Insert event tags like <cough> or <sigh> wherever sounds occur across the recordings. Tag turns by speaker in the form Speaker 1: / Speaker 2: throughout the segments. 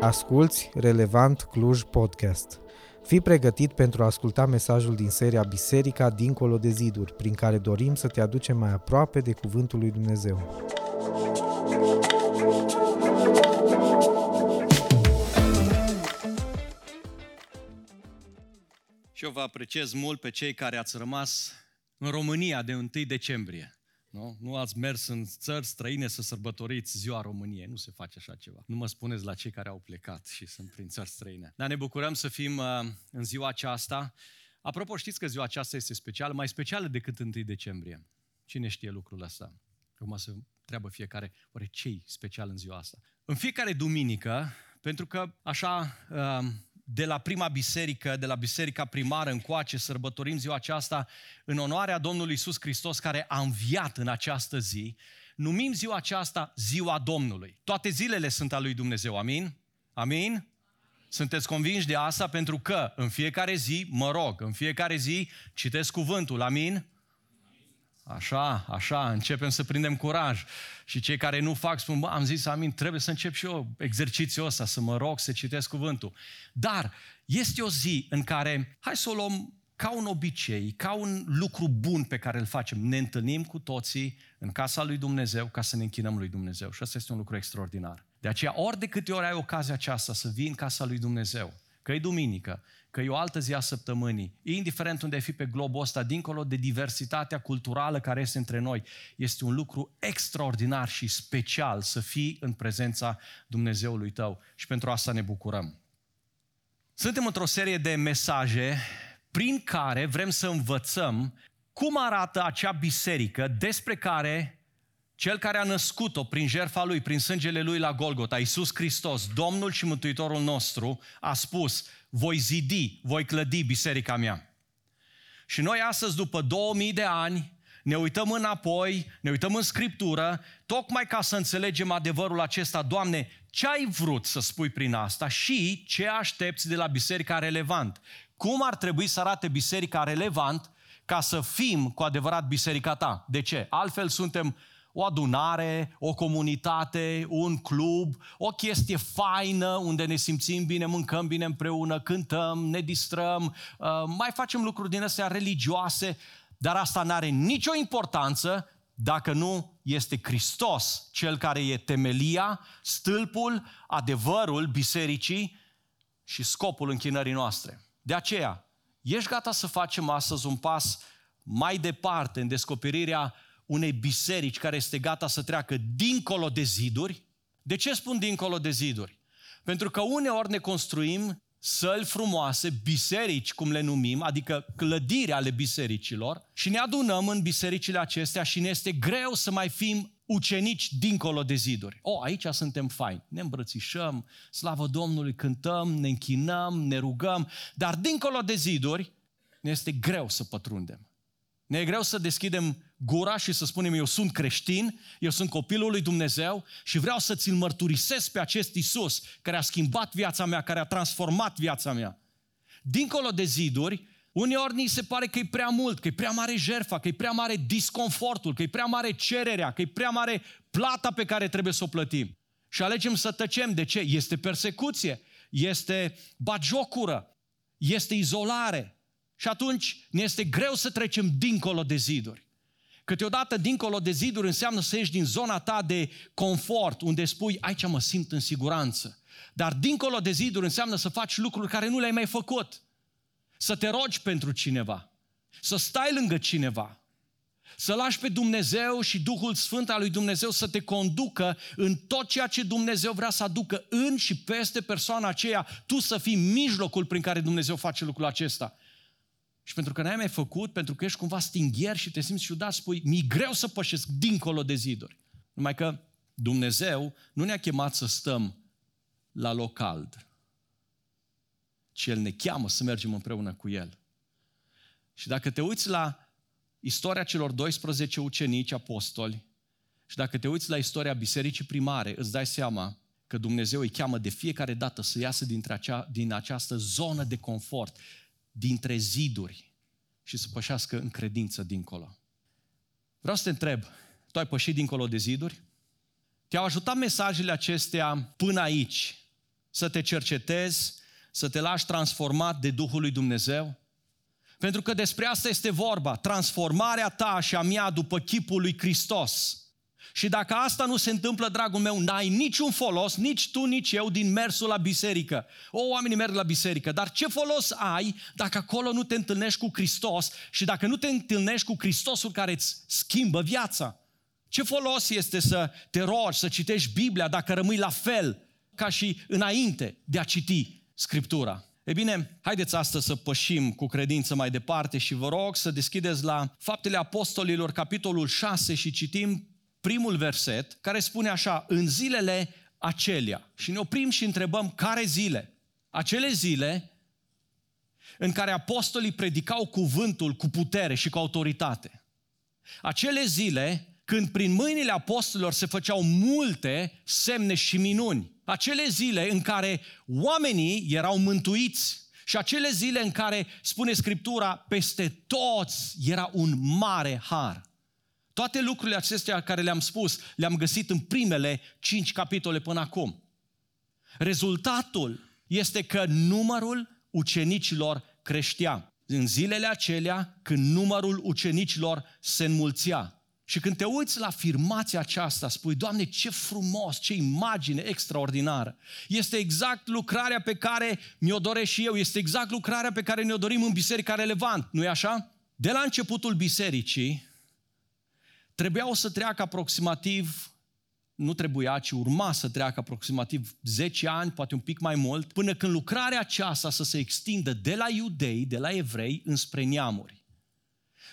Speaker 1: Asculți Relevant Cluj Podcast. Fii pregătit pentru a asculta mesajul din seria Biserica dincolo de ziduri, prin care dorim să te aducem mai aproape de Cuvântul lui Dumnezeu.
Speaker 2: Și eu vă apreciez mult pe cei care ați rămas în România de 1 decembrie. Nu? nu ați mers în țări străine să sărbătoriți ziua României. Nu se face așa ceva. Nu mă spuneți la cei care au plecat și sunt prin țări străine. Dar ne bucurăm să fim uh, în ziua aceasta. Apropo, știți că ziua aceasta este specială, mai specială decât 1 decembrie. Cine știe lucrul ăsta? Acum să treabă fiecare, oare ce special în ziua asta? În fiecare duminică, pentru că așa uh, de la prima biserică, de la biserica primară încoace, sărbătorim ziua aceasta în onoarea Domnului Isus Hristos care a înviat în această zi, numim ziua aceasta ziua Domnului. Toate zilele sunt a lui Dumnezeu, amin? Amin? Sunteți convinși de asta? Pentru că în fiecare zi, mă rog, în fiecare zi citesc cuvântul, amin? Așa, așa, începem să prindem curaj. Și cei care nu fac spun, bă, am zis, amin, trebuie să încep și eu exercițiul ăsta, să mă rog, să citesc cuvântul. Dar este o zi în care, hai să o luăm ca un obicei, ca un lucru bun pe care îl facem. Ne întâlnim cu toții în casa lui Dumnezeu ca să ne închinăm lui Dumnezeu. Și asta este un lucru extraordinar. De aceea, ori de câte ori ai ocazia aceasta să vii în casa lui Dumnezeu, că e duminică, că e o altă zi a săptămânii, indiferent unde ai fi pe globul ăsta, dincolo de diversitatea culturală care este între noi, este un lucru extraordinar și special să fii în prezența Dumnezeului tău și pentru asta ne bucurăm. Suntem într-o serie de mesaje prin care vrem să învățăm cum arată acea biserică despre care cel care a născut-o prin jertfa lui, prin sângele lui la Golgota, Iisus Hristos, Domnul și Mântuitorul nostru, a spus, voi zidi, voi clădi biserica mea. Și noi astăzi, după 2000 de ani, ne uităm înapoi, ne uităm în Scriptură, tocmai ca să înțelegem adevărul acesta, Doamne, ce ai vrut să spui prin asta și ce aștepți de la biserica relevant? Cum ar trebui să arate biserica relevant ca să fim cu adevărat biserica ta? De ce? Altfel suntem o adunare, o comunitate, un club, o chestie faină unde ne simțim bine, mâncăm bine împreună, cântăm, ne distrăm, uh, mai facem lucruri din astea religioase, dar asta nu are nicio importanță dacă nu este Hristos, cel care e temelia, stâlpul, adevărul bisericii și scopul închinării noastre. De aceea, ești gata să facem astăzi un pas mai departe în descoperirea unei biserici care este gata să treacă dincolo de ziduri. De ce spun dincolo de ziduri? Pentru că uneori ne construim săli frumoase, biserici, cum le numim, adică clădiri ale bisericilor și ne adunăm în bisericile acestea și ne este greu să mai fim ucenici dincolo de ziduri. O, aici suntem faini, ne îmbrățișăm, slavă Domnului, cântăm, ne închinăm, ne rugăm, dar dincolo de ziduri ne este greu să pătrundem. Ne e greu să deschidem gura și să spunem eu sunt creștin, eu sunt copilul lui Dumnezeu și vreau să ți-l mărturisesc pe acest Isus care a schimbat viața mea, care a transformat viața mea. Dincolo de ziduri, uneori ni se pare că e prea mult, că e prea mare jertfa, că e prea mare disconfortul, că e prea mare cererea, că e prea mare plata pe care trebuie să o plătim. Și alegem să tăcem. De ce? Este persecuție, este bagiocură, este izolare, și atunci ne este greu să trecem dincolo de ziduri. Câteodată dincolo de ziduri înseamnă să ieși din zona ta de confort, unde spui, aici mă simt în siguranță. Dar dincolo de ziduri înseamnă să faci lucruri care nu le-ai mai făcut. Să te rogi pentru cineva. Să stai lângă cineva. Să lași pe Dumnezeu și Duhul Sfânt al lui Dumnezeu să te conducă în tot ceea ce Dumnezeu vrea să aducă în și peste persoana aceea, tu să fii mijlocul prin care Dumnezeu face lucrul acesta. Și pentru că n-ai mai făcut, pentru că ești cumva stingher și te simți ciudat, spui, mi greu să pășesc dincolo de ziduri. Numai că Dumnezeu nu ne-a chemat să stăm la loc cald, ci El ne cheamă să mergem împreună cu El. Și dacă te uiți la istoria celor 12 ucenici apostoli și dacă te uiți la istoria bisericii primare, îți dai seama că Dumnezeu îi cheamă de fiecare dată să iasă dintre acea, din această zonă de confort, dintre ziduri și să pășească în credință dincolo. Vreau să te întreb, tu ai pășit dincolo de ziduri? Te-au ajutat mesajele acestea până aici să te cercetezi, să te lași transformat de Duhul lui Dumnezeu? Pentru că despre asta este vorba, transformarea ta și a mea după chipul lui Hristos. Și dacă asta nu se întâmplă, dragul meu, n-ai niciun folos, nici tu, nici eu, din mersul la biserică. O, oamenii merg la biserică, dar ce folos ai dacă acolo nu te întâlnești cu Hristos și dacă nu te întâlnești cu Hristosul care îți schimbă viața? Ce folos este să te rogi, să citești Biblia dacă rămâi la fel ca și înainte de a citi Scriptura? E bine, haideți astăzi să pășim cu credință mai departe și vă rog să deschideți la Faptele Apostolilor, capitolul 6 și citim primul verset care spune așa, în zilele acelea. Și ne oprim și întrebăm care zile? Acele zile în care apostolii predicau cuvântul cu putere și cu autoritate. Acele zile când prin mâinile apostolilor se făceau multe semne și minuni. Acele zile în care oamenii erau mântuiți și acele zile în care, spune Scriptura, peste toți era un mare har. Toate lucrurile acestea care le-am spus, le-am găsit în primele cinci capitole până acum. Rezultatul este că numărul ucenicilor creștea. În zilele acelea, când numărul ucenicilor se înmulțea. Și când te uiți la afirmația aceasta, spui, Doamne, ce frumos, ce imagine extraordinară. Este exact lucrarea pe care mi-o doresc și eu, este exact lucrarea pe care ne-o dorim în Biserica Relevant, nu-i așa? De la începutul bisericii, trebuiau să treacă aproximativ, nu trebuia, ci urma să treacă aproximativ 10 ani, poate un pic mai mult, până când lucrarea aceasta să se extindă de la iudei, de la evrei, înspre neamuri.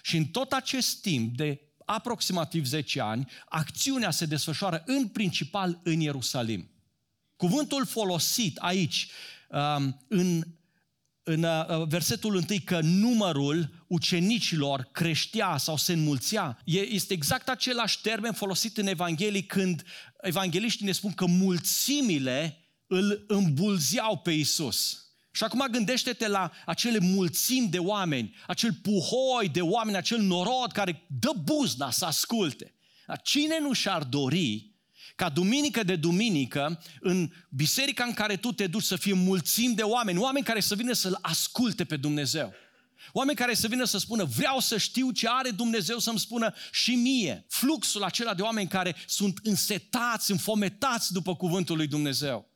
Speaker 2: Și în tot acest timp de aproximativ 10 ani, acțiunea se desfășoară în principal în Ierusalim. Cuvântul folosit aici, um, în, în uh, versetul întâi, că numărul ucenicilor creștea sau se înmulțea, este exact același termen folosit în Evanghelii când evangeliștii ne spun că mulțimile îl îmbulzeau pe Isus. Și acum gândește-te la acele mulțimi de oameni, acel puhoi de oameni, acel norod care dă buzna să asculte. Dar cine nu și-ar dori ca duminică de duminică, în biserica în care tu te duci să fie mulțimi de oameni, oameni care să vină să-L asculte pe Dumnezeu. Oameni care să vină să spună, vreau să știu ce are Dumnezeu să-mi spună și mie. Fluxul acela de oameni care sunt însetați, înfometați după cuvântul lui Dumnezeu.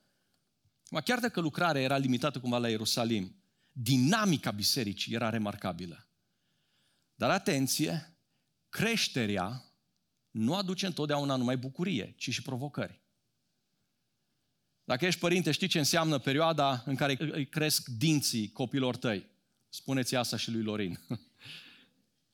Speaker 2: Chiar dacă lucrarea era limitată cumva la Ierusalim, dinamica bisericii era remarcabilă. Dar atenție, creșterea nu aduce întotdeauna numai bucurie, ci și provocări. Dacă ești părinte, știi ce înseamnă perioada în care îi cresc dinții copilor tăi. Spuneți asta și lui Lorin. <laughs>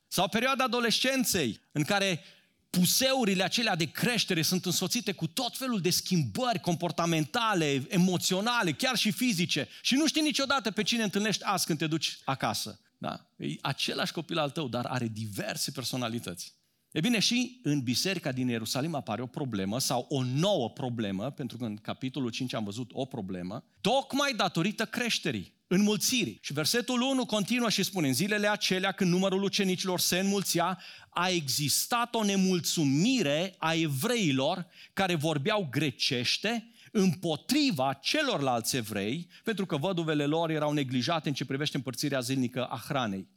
Speaker 2: Sau perioada adolescenței, în care puseurile acelea de creștere sunt însoțite cu tot felul de schimbări comportamentale, emoționale, chiar și fizice. Și nu știi niciodată pe cine întâlnești azi când te duci acasă. Da? E același copil al tău, dar are diverse personalități. E bine, și în biserica din Ierusalim apare o problemă sau o nouă problemă, pentru că în capitolul 5 am văzut o problemă, tocmai datorită creșterii înmulțirii. Și versetul 1 continuă și spune, în zilele acelea când numărul ucenicilor se înmulțea, a existat o nemulțumire a evreilor care vorbeau grecește împotriva celorlalți evrei, pentru că văduvele lor erau neglijate în ce privește împărțirea zilnică a hranei.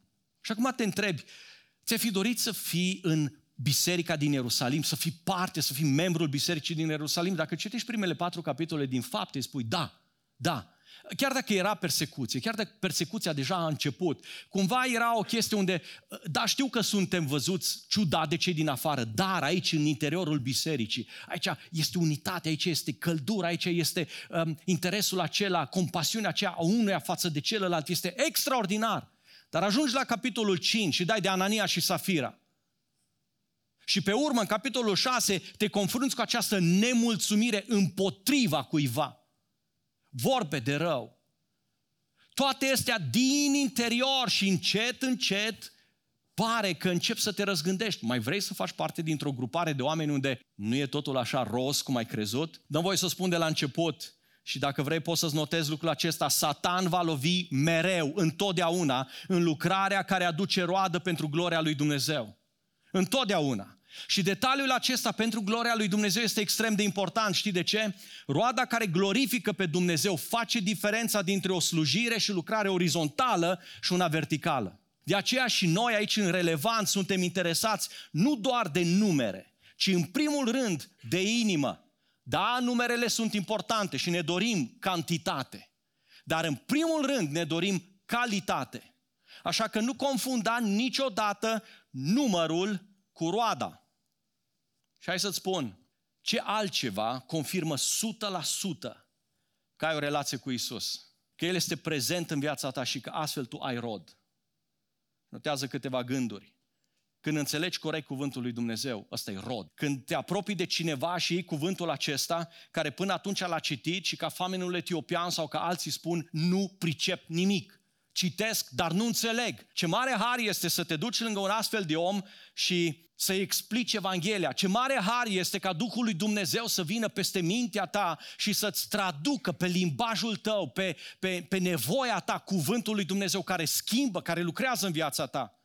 Speaker 2: Și acum te întrebi, ți-ai fi dorit să fii în biserica din Ierusalim, să fii parte, să fii membrul bisericii din Ierusalim? Dacă citești primele patru capitole din fapte, spui da, da, Chiar dacă era persecuție, chiar dacă persecuția deja a început, cumva era o chestie unde, da, știu că suntem văzuți ciudat de cei din afară, dar aici, în interiorul bisericii, aici este unitate, aici este căldură, aici este um, interesul acela, compasiunea aceea a unuia față de celălalt, este extraordinar. Dar ajungi la capitolul 5 și dai de Anania și Safira. Și pe urmă, în capitolul 6, te confrunți cu această nemulțumire împotriva cuiva vorbe de rău. Toate astea din interior și încet, încet, pare că încep să te răzgândești. Mai vrei să faci parte dintr-o grupare de oameni unde nu e totul așa roz cum ai crezut? Dăm voi să spun de la început, și dacă vrei poți să-ți notezi lucrul acesta, Satan va lovi mereu, întotdeauna, în lucrarea care aduce roadă pentru gloria lui Dumnezeu. Întotdeauna. Și detaliul acesta pentru gloria lui Dumnezeu este extrem de important. Știi de ce? Roada care glorifică pe Dumnezeu face diferența dintre o slujire și lucrare orizontală și una verticală. De aceea și noi aici în relevant suntem interesați nu doar de numere, ci în primul rând de inimă. Da, numerele sunt importante și ne dorim cantitate, dar în primul rând ne dorim calitate. Așa că nu confunda niciodată numărul cu roada. Și hai să-ți spun, ce altceva confirmă 100% că ai o relație cu Isus? Că El este prezent în viața ta și că astfel tu ai rod. Notează câteva gânduri. Când înțelegi corect cuvântul lui Dumnezeu, ăsta e rod. Când te apropii de cineva și iei cuvântul acesta, care până atunci l-a citit și ca famenul etiopian sau ca alții spun, nu pricep nimic. Citesc, dar nu înțeleg. Ce mare har este să te duci lângă un astfel de om și să-i explici Evanghelia. Ce mare har este ca Duhul lui Dumnezeu să vină peste mintea ta și să-ți traducă pe limbajul tău, pe, pe, pe nevoia ta, cuvântul lui Dumnezeu care schimbă, care lucrează în viața ta.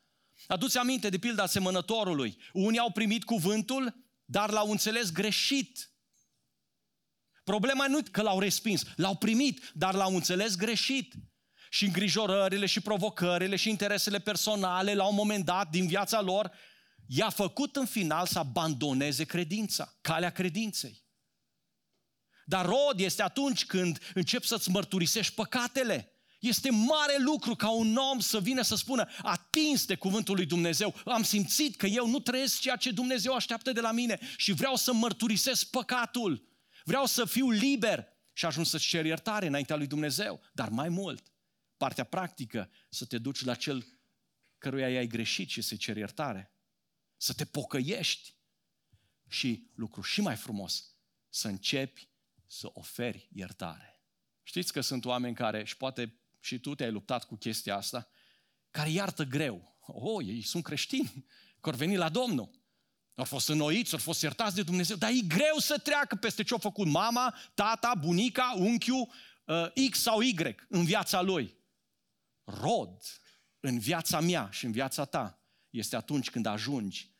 Speaker 2: Aduți aminte de pilda semănătorului. Unii au primit cuvântul, dar l-au înțeles greșit. Problema nu că l-au respins, l-au primit, dar l-au înțeles greșit. Și îngrijorările și provocările și interesele personale la un moment dat din viața lor i-a făcut în final să abandoneze credința, calea credinței. Dar rod este atunci când începi să-ți mărturisești păcatele. Este mare lucru ca un om să vină să spună, atins de cuvântul lui Dumnezeu, am simțit că eu nu trăiesc ceea ce Dumnezeu așteaptă de la mine și vreau să mărturisesc păcatul. Vreau să fiu liber și ajung să-ți cer iertare înaintea lui Dumnezeu. Dar mai mult, partea practică, să te duci la cel căruia i-ai greșit și să-i ceri iertare să te pocăiești și, lucru și mai frumos, să începi să oferi iertare. Știți că sunt oameni care, și poate și tu te-ai luptat cu chestia asta, care iartă greu. Oh, ei sunt creștini, că au venit la Domnul. Au fost înnoiți, au fost iertați de Dumnezeu, dar e greu să treacă peste ce a făcut mama, tata, bunica, unchiul, uh, X sau Y în viața lui. Rod în viața mea și în viața ta este atunci când ajungi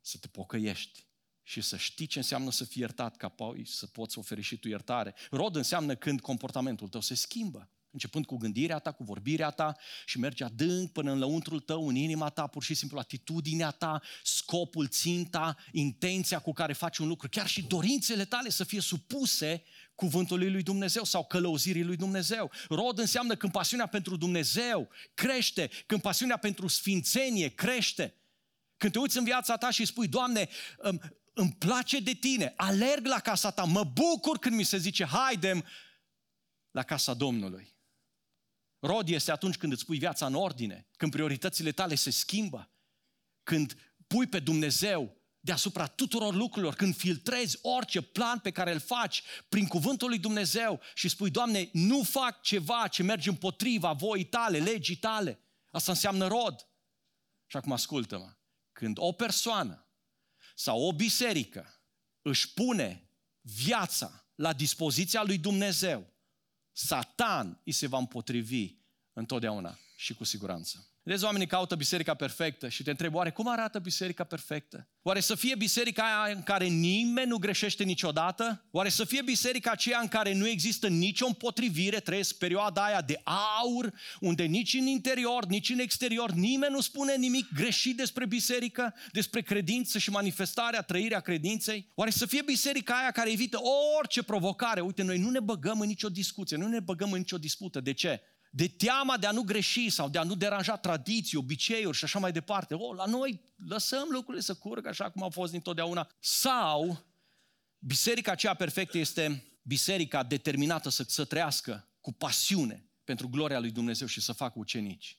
Speaker 2: să te pocăiești și să știi ce înseamnă să fii iertat, ca apoi să poți oferi și tu iertare. Rod înseamnă când comportamentul tău se schimbă. Începând cu gândirea ta, cu vorbirea ta și merge adânc până în lăuntrul tău, în inima ta, pur și simplu atitudinea ta, scopul, ținta, intenția cu care faci un lucru, chiar și dorințele tale să fie supuse cuvântului lui Dumnezeu sau călăuzirii lui Dumnezeu. Rod înseamnă când pasiunea pentru Dumnezeu crește, când pasiunea pentru sfințenie crește. Când te uiți în viața ta și spui, Doamne, îmi, îmi place de tine, alerg la casa ta, mă bucur când mi se zice, haidem la casa Domnului. Rod este atunci când îți pui viața în ordine, când prioritățile tale se schimbă, când pui pe Dumnezeu deasupra tuturor lucrurilor, când filtrezi orice plan pe care îl faci prin cuvântul lui Dumnezeu și spui, Doamne, nu fac ceva ce merge împotriva voii tale, legii tale. Asta înseamnă rod. Și acum ascultă-mă. Când o persoană sau o biserică își pune viața la dispoziția lui Dumnezeu, Satan îi se va împotrivi întotdeauna și cu siguranță. Vedeți, oamenii caută biserica perfectă și te întreb, oare cum arată biserica perfectă? Oare să fie biserica aia în care nimeni nu greșește niciodată? Oare să fie biserica aceea în care nu există nicio împotrivire, trăiesc perioada aia de aur, unde nici în interior, nici în exterior nimeni nu spune nimic greșit despre biserică, despre credință și manifestarea, trăirea credinței? Oare să fie biserica aia care evită orice provocare? Uite, noi nu ne băgăm în nicio discuție, nu ne băgăm în nicio dispută. De ce? De teama de a nu greși sau de a nu deranja tradiții, obiceiuri și așa mai departe. O, la noi lăsăm lucrurile să curgă așa cum au fost dintotdeauna. Sau biserica aceea perfectă este biserica determinată să, să trăiască cu pasiune pentru gloria lui Dumnezeu și să facă ucenici.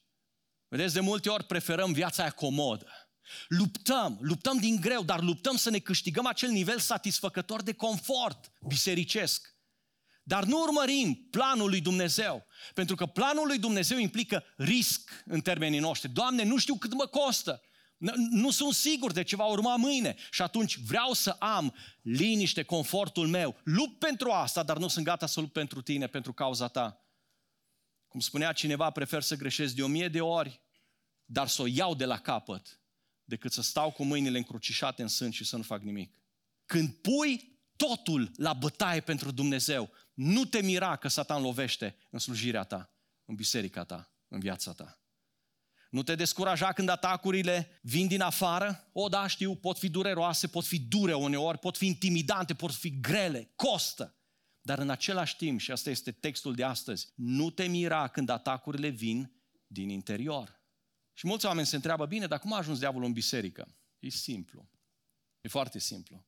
Speaker 2: Vedeți, de multe ori preferăm viața aia comodă. Luptăm, luptăm din greu, dar luptăm să ne câștigăm acel nivel satisfăcător de confort bisericesc. Dar nu urmărim planul lui Dumnezeu. Pentru că planul lui Dumnezeu implică risc în termenii noștri. Doamne, nu știu cât mă costă. Nu sunt sigur de ce va urma mâine și atunci vreau să am liniște, confortul meu. Lupt pentru asta, dar nu sunt gata să lupt pentru tine, pentru cauza ta. Cum spunea cineva, prefer să greșesc de o mie de ori, dar să o iau de la capăt, decât să stau cu mâinile încrucișate în sân și să nu fac nimic. Când pui totul la bătaie pentru Dumnezeu, nu te mira că Satan lovește în slujirea ta, în biserica ta, în viața ta. Nu te descuraja când atacurile vin din afară? O, da, știu, pot fi dureroase, pot fi dure uneori, pot fi intimidante, pot fi grele, costă. Dar în același timp, și asta este textul de astăzi, nu te mira când atacurile vin din interior. Și mulți oameni se întreabă, bine, dar cum a ajuns diavolul în biserică? E simplu. E foarte simplu.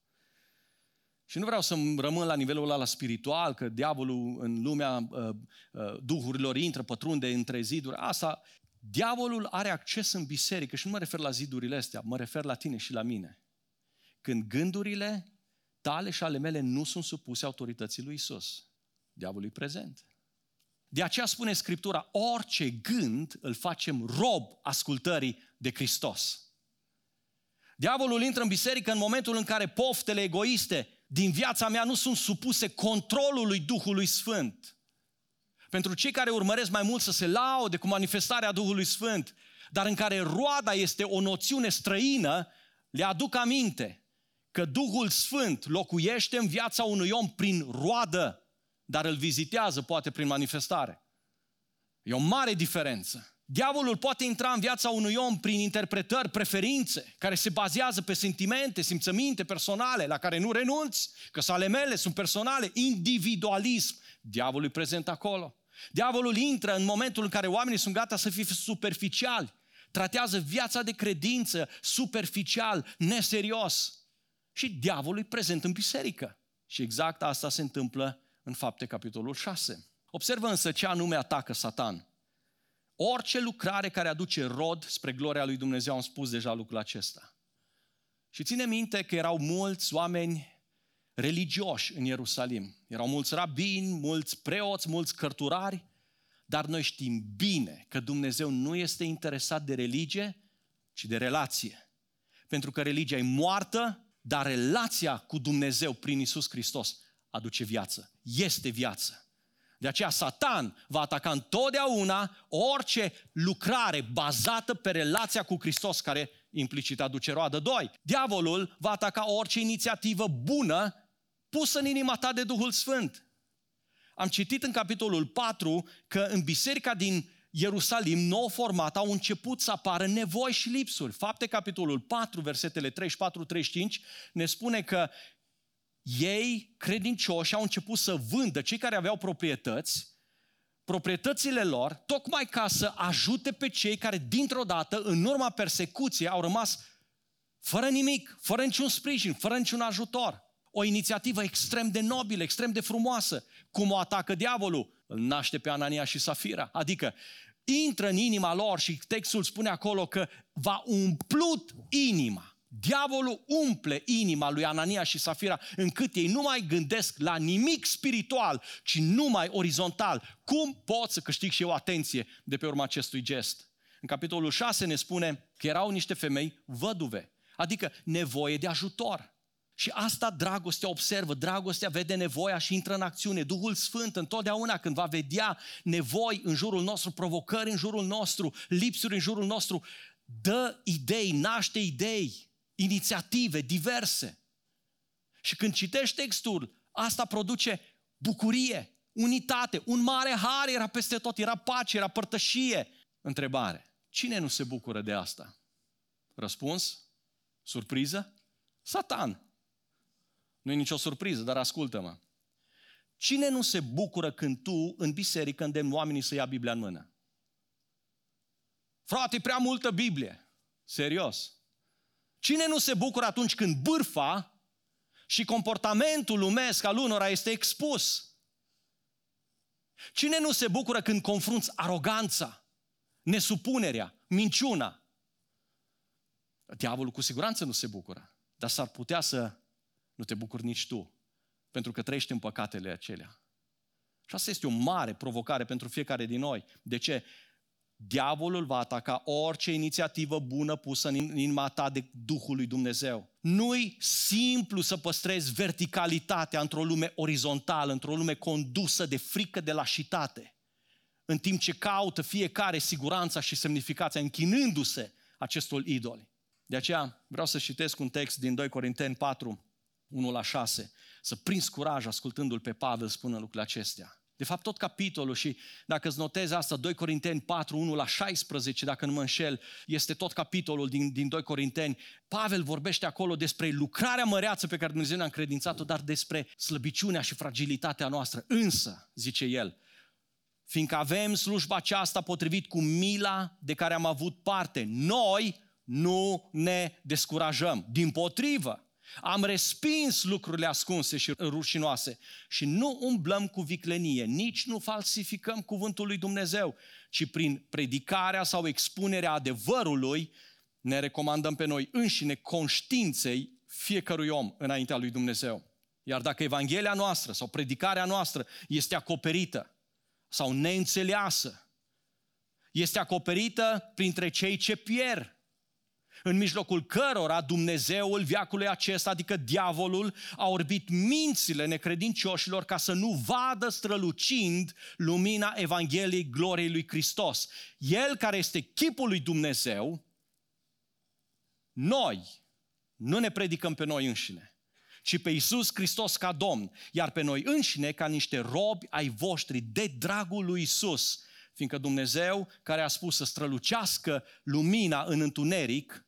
Speaker 2: Și nu vreau să rămân la nivelul ăla spiritual, că diavolul în lumea uh, uh, duhurilor intră, pătrunde între ziduri. Asta, diavolul are acces în biserică și nu mă refer la zidurile astea, mă refer la tine și la mine. Când gândurile tale și ale mele nu sunt supuse autorității lui Isus, diavolul e prezent. De aceea spune Scriptura, orice gând îl facem rob ascultării de Hristos. Diavolul intră în biserică în momentul în care poftele egoiste din viața mea nu sunt supuse controlului Duhului Sfânt. Pentru cei care urmăresc mai mult să se laude cu manifestarea Duhului Sfânt, dar în care roada este o noțiune străină, le aduc aminte că Duhul Sfânt locuiește în viața unui om prin roadă, dar îl vizitează poate prin manifestare. E o mare diferență. Diavolul poate intra în viața unui om prin interpretări, preferințe, care se bazează pe sentimente, simțăminte personale, la care nu renunți, că sale mele sunt personale, individualism. Diavolul e prezent acolo. Diavolul intră în momentul în care oamenii sunt gata să fie superficiali, tratează viața de credință superficial, neserios. Și diavolul e prezent în biserică. Și exact asta se întâmplă în fapte capitolul 6. Observă însă ce anume atacă Satan. Orice lucrare care aduce rod spre gloria lui Dumnezeu, am spus deja lucrul acesta. Și ține minte că erau mulți oameni religioși în Ierusalim. Erau mulți rabini, mulți preoți, mulți cărturari, dar noi știm bine că Dumnezeu nu este interesat de religie, ci de relație. Pentru că religia e moartă, dar relația cu Dumnezeu prin Isus Hristos aduce viață. Este viață. De aceea Satan va ataca întotdeauna orice lucrare bazată pe relația cu Hristos, care implicit aduce roadă. Doi, diavolul va ataca orice inițiativă bună pusă în inima ta de Duhul Sfânt. Am citit în capitolul 4 că în biserica din Ierusalim, nou format, au început să apară nevoi și lipsuri. Fapte, capitolul 4, versetele 34-35, ne spune că ei, credincioși, au început să vândă cei care aveau proprietăți, proprietățile lor, tocmai ca să ajute pe cei care, dintr-o dată, în urma persecuției, au rămas fără nimic, fără niciun sprijin, fără niciun ajutor. O inițiativă extrem de nobilă, extrem de frumoasă. Cum o atacă diavolul? Îl naște pe Anania și Safira. Adică intră în inima lor și textul spune acolo că va umplut inima Diavolul umple inima lui Anania și Safira încât ei nu mai gândesc la nimic spiritual, ci numai orizontal. Cum pot să câștig și eu atenție de pe urma acestui gest? În capitolul 6 ne spune că erau niște femei văduve, adică nevoie de ajutor. Și asta dragostea observă, dragostea vede nevoia și intră în acțiune. Duhul Sfânt întotdeauna când va vedea nevoi în jurul nostru, provocări în jurul nostru, lipsuri în jurul nostru, dă idei, naște idei inițiative diverse. Și când citești textul, asta produce bucurie, unitate, un mare har era peste tot, era pace, era părtășie. Întrebare, cine nu se bucură de asta? Răspuns? Surpriză? Satan. Nu e nicio surpriză, dar ascultă-mă. Cine nu se bucură când tu în biserică îndemni oamenii să ia Biblia în mână? Frate, prea multă Biblie. Serios. Cine nu se bucură atunci când bârfa și comportamentul lumesc al unora este expus? Cine nu se bucură când confrunți aroganța, nesupunerea, minciuna? Diavolul cu siguranță nu se bucură, dar s-ar putea să nu te bucuri nici tu, pentru că trăiești în păcatele acelea. Și asta este o mare provocare pentru fiecare din noi. De ce? Diavolul va ataca orice inițiativă bună pusă în inima ta de Duhul lui Dumnezeu. Nu-i simplu să păstrezi verticalitatea într-o lume orizontală, într-o lume condusă de frică de lașitate, în timp ce caută fiecare siguranța și semnificația închinându-se acestor idoli. De aceea vreau să citesc un text din 2 Corinteni 4, 1 la 6, să prins curaj ascultându-l pe Pavel spună lucrurile acestea. De fapt, tot capitolul și dacă îți notezi asta, 2 Corinteni 4, 1 la 16, dacă nu mă înșel, este tot capitolul din, din 2 Corinteni. Pavel vorbește acolo despre lucrarea măreață pe care Dumnezeu ne-a încredințat-o, dar despre slăbiciunea și fragilitatea noastră. Însă, zice el, fiindcă avem slujba aceasta potrivit cu mila de care am avut parte, noi nu ne descurajăm. Din potrivă, am respins lucrurile ascunse și rușinoase și nu umblăm cu viclenie, nici nu falsificăm cuvântul lui Dumnezeu, ci prin predicarea sau expunerea adevărului ne recomandăm pe noi înșine conștiinței fiecărui om înaintea lui Dumnezeu. Iar dacă Evanghelia noastră sau predicarea noastră este acoperită sau neînțeleasă, este acoperită printre cei ce pierd, în mijlocul cărora Dumnezeul viacului acesta, adică diavolul, a orbit mințile necredincioșilor ca să nu vadă strălucind lumina Evangheliei gloriei lui Hristos. El care este chipul lui Dumnezeu, noi nu ne predicăm pe noi înșine, ci pe Iisus Hristos ca Domn, iar pe noi înșine ca niște robi ai voștri de dragul lui Iisus, fiindcă Dumnezeu, care a spus să strălucească lumina în întuneric,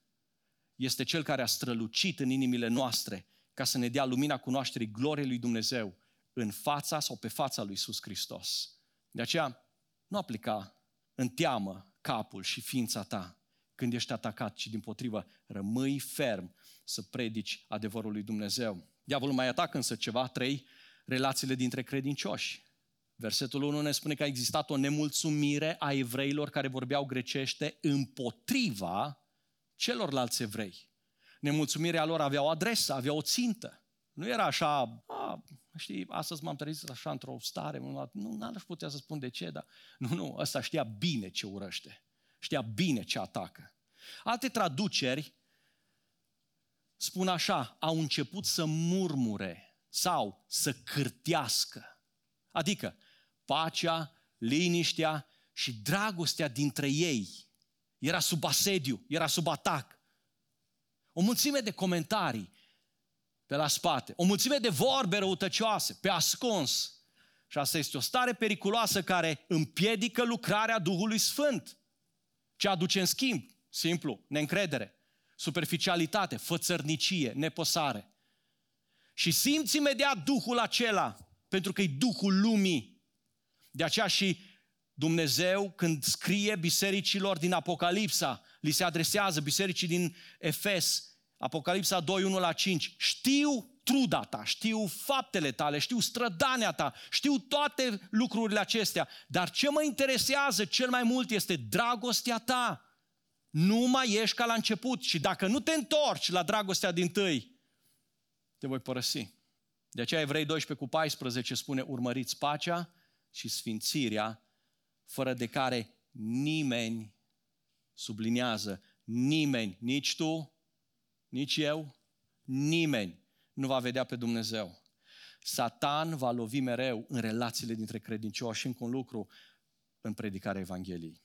Speaker 2: este Cel care a strălucit în inimile noastre ca să ne dea lumina cunoașterii gloriei lui Dumnezeu în fața sau pe fața lui Iisus Hristos. De aceea, nu aplica în teamă capul și ființa ta când ești atacat, ci din potrivă rămâi ferm să predici adevărul lui Dumnezeu. Diavolul mai atacă însă ceva, trei, relațiile dintre credincioși. Versetul 1 ne spune că a existat o nemulțumire a evreilor care vorbeau grecește împotriva celorlalți evrei. Nemulțumirea lor avea o adresă, avea o țintă. Nu era așa, a, știi, astăzi m-am trezit așa într-o stare, nu n-aș putea să spun de ce, dar nu, nu, ăsta știa bine ce urăște, știa bine ce atacă. Alte traduceri spun așa, au început să murmure sau să cârtească. Adică pacea, liniștea și dragostea dintre ei era sub asediu, era sub atac. O mulțime de comentarii pe la spate, o mulțime de vorbe răutăcioase, pe ascuns. Și asta este o stare periculoasă care împiedică lucrarea Duhului Sfânt. Ce aduce în schimb? Simplu, neîncredere, superficialitate, fățărnicie, nepăsare. Și simți imediat Duhul acela, pentru că e Duhul lumii. De aceea și Dumnezeu, când scrie bisericilor din Apocalipsa, li se adresează bisericii din Efes, Apocalipsa 2, 1 la 5, știu truda ta, știu faptele tale, știu strădania ta, știu toate lucrurile acestea, dar ce mă interesează cel mai mult este dragostea ta. Nu mai ești ca la început și dacă nu te întorci la dragostea din tâi, te voi părăsi. De aceea Evrei 12 cu 14 spune, urmăriți pacea și sfințirea fără de care nimeni, subliniază, nimeni, nici tu, nici eu, nimeni nu va vedea pe Dumnezeu. Satan va lovi mereu în relațiile dintre credincioși și încă un lucru în predicarea Evangheliei.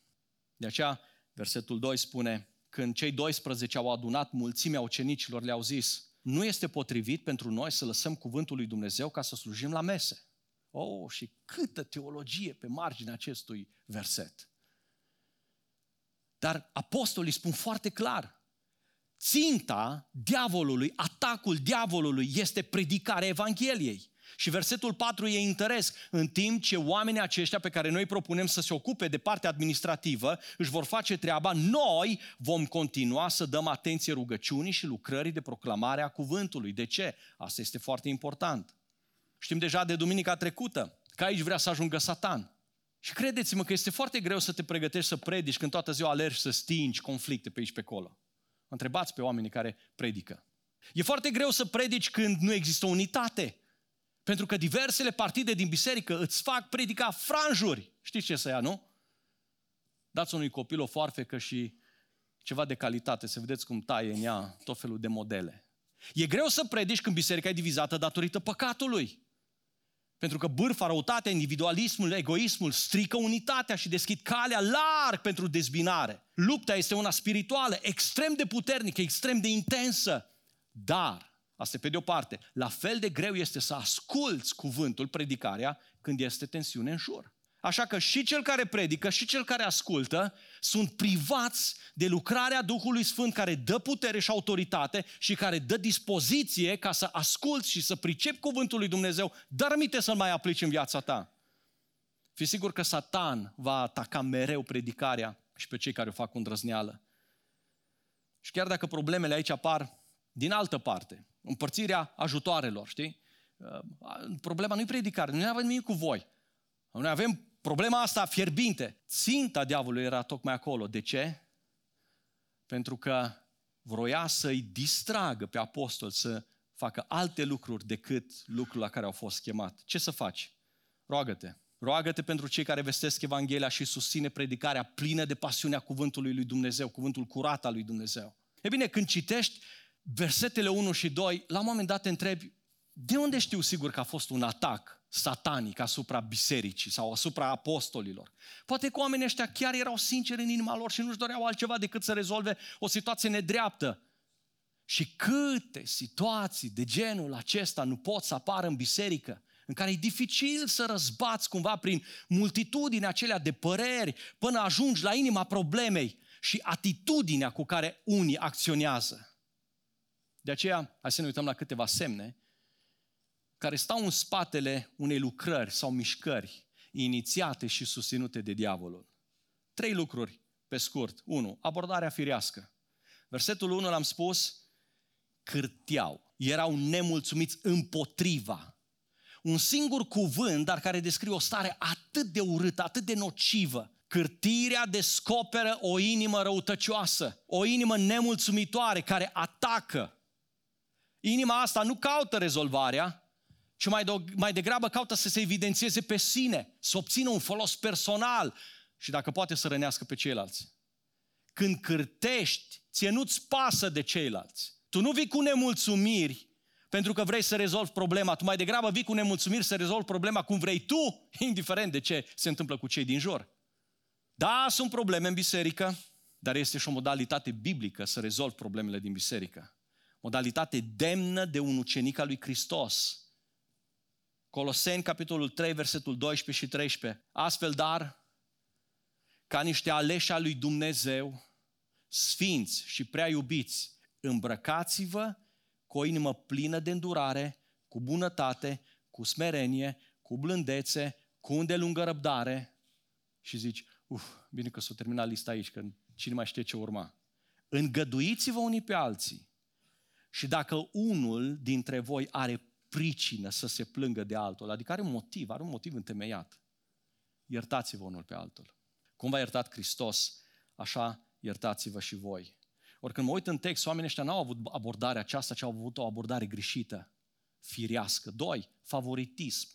Speaker 2: De aceea, versetul 2 spune, când cei 12 au adunat mulțimea ucenicilor, le-au zis, nu este potrivit pentru noi să lăsăm cuvântul lui Dumnezeu ca să slujim la mese. Oh, și câtă teologie pe marginea acestui verset. Dar apostolii spun foarte clar, ținta diavolului, atacul diavolului este predicarea Evangheliei. Și versetul 4 e interes. În timp ce oamenii aceștia pe care noi propunem să se ocupe de partea administrativă își vor face treaba, noi vom continua să dăm atenție rugăciunii și lucrării de proclamare a cuvântului. De ce? Asta este foarte important. Știm deja de duminica trecută că aici vrea să ajungă Satan. Și credeți-mă că este foarte greu să te pregătești să predici când toată ziua alergi să stingi conflicte pe aici pe acolo. Întrebați pe oamenii care predică. E foarte greu să predici când nu există unitate. Pentru că diversele partide din biserică îți fac predica franjuri. Știți ce să ia, nu? Dați unui copil o foarfecă și ceva de calitate, să vedeți cum taie în ea tot felul de modele. E greu să predici când biserica e divizată datorită păcatului. Pentru că bârfa, răutatea, individualismul, egoismul strică unitatea și deschid calea larg pentru dezbinare. Lupta este una spirituală, extrem de puternică, extrem de intensă. Dar, asta pe de o parte, la fel de greu este să asculți cuvântul, predicarea, când este tensiune în jur. Așa că și cel care predică și cel care ascultă sunt privați de lucrarea Duhului Sfânt care dă putere și autoritate și care dă dispoziție ca să asculți și să pricepi cuvântul lui Dumnezeu, dar aminte să-l mai aplici în viața ta. Fii sigur că Satan va ataca mereu predicarea și pe cei care o fac cu îndrăzneală. Și chiar dacă problemele aici apar din altă parte, împărțirea ajutoarelor, știi? Uh, problema nu-i predicare, nu avem nimic cu voi. Noi avem problema asta fierbinte. Ținta diavolului era tocmai acolo. De ce? Pentru că vroia să-i distragă pe apostol să facă alte lucruri decât lucrul la care au fost chemat. Ce să faci? Roagă-te. Roagă-te pentru cei care vestesc Evanghelia și susține predicarea plină de pasiunea cuvântului lui Dumnezeu, cuvântul curat al lui Dumnezeu. E bine, când citești versetele 1 și 2, la un moment dat te întrebi, de unde știu sigur că a fost un atac satanic asupra bisericii sau asupra apostolilor. Poate că oamenii ăștia chiar erau sinceri în inima lor și nu-și doreau altceva decât să rezolve o situație nedreaptă. Și câte situații de genul acesta nu pot să apară în biserică, în care e dificil să răzbați cumva prin multitudinea acelea de păreri până ajungi la inima problemei și atitudinea cu care unii acționează. De aceea, hai să ne uităm la câteva semne care stau în spatele unei lucrări sau mișcări inițiate și susținute de diavolul. Trei lucruri, pe scurt. Unu, abordarea firească. Versetul 1 l-am spus, cârteau. Erau nemulțumiți împotriva. Un singur cuvânt, dar care descrie o stare atât de urâtă, atât de nocivă. Cârtirea descoperă o inimă răutăcioasă, o inimă nemulțumitoare care atacă. Inima asta nu caută rezolvarea, ci mai, de, mai degrabă caută să se evidențieze pe sine, să obțină un folos personal și dacă poate să rănească pe ceilalți. Când cârtești, ție nu-ți pasă de ceilalți. Tu nu vii cu nemulțumiri pentru că vrei să rezolvi problema, tu mai degrabă vii cu nemulțumiri să rezolvi problema cum vrei tu, <laughs> indiferent de ce se întâmplă cu cei din jur. Da, sunt probleme în biserică, dar este și o modalitate biblică să rezolvi problemele din biserică. Modalitate demnă de un ucenic al lui Hristos Coloseni, capitolul 3, versetul 12 și 13. Astfel, dar, ca niște aleși al lui Dumnezeu, sfinți și prea iubiți, îmbrăcați-vă cu o inimă plină de îndurare, cu bunătate, cu smerenie, cu blândețe, cu îndelungă răbdare. Și zici, uf, bine că s-a terminat lista aici, că cine mai știe ce urma. Îngăduiți-vă unii pe alții. Și dacă unul dintre voi are pricină să se plângă de altul, adică are un motiv, are un motiv întemeiat. Iertați-vă unul pe altul. Cum v-a iertat Hristos, așa iertați-vă și voi. Ori când mă uit în text, oamenii ăștia n-au avut abordarea aceasta, ci au avut o abordare greșită, firească. Doi, favoritism.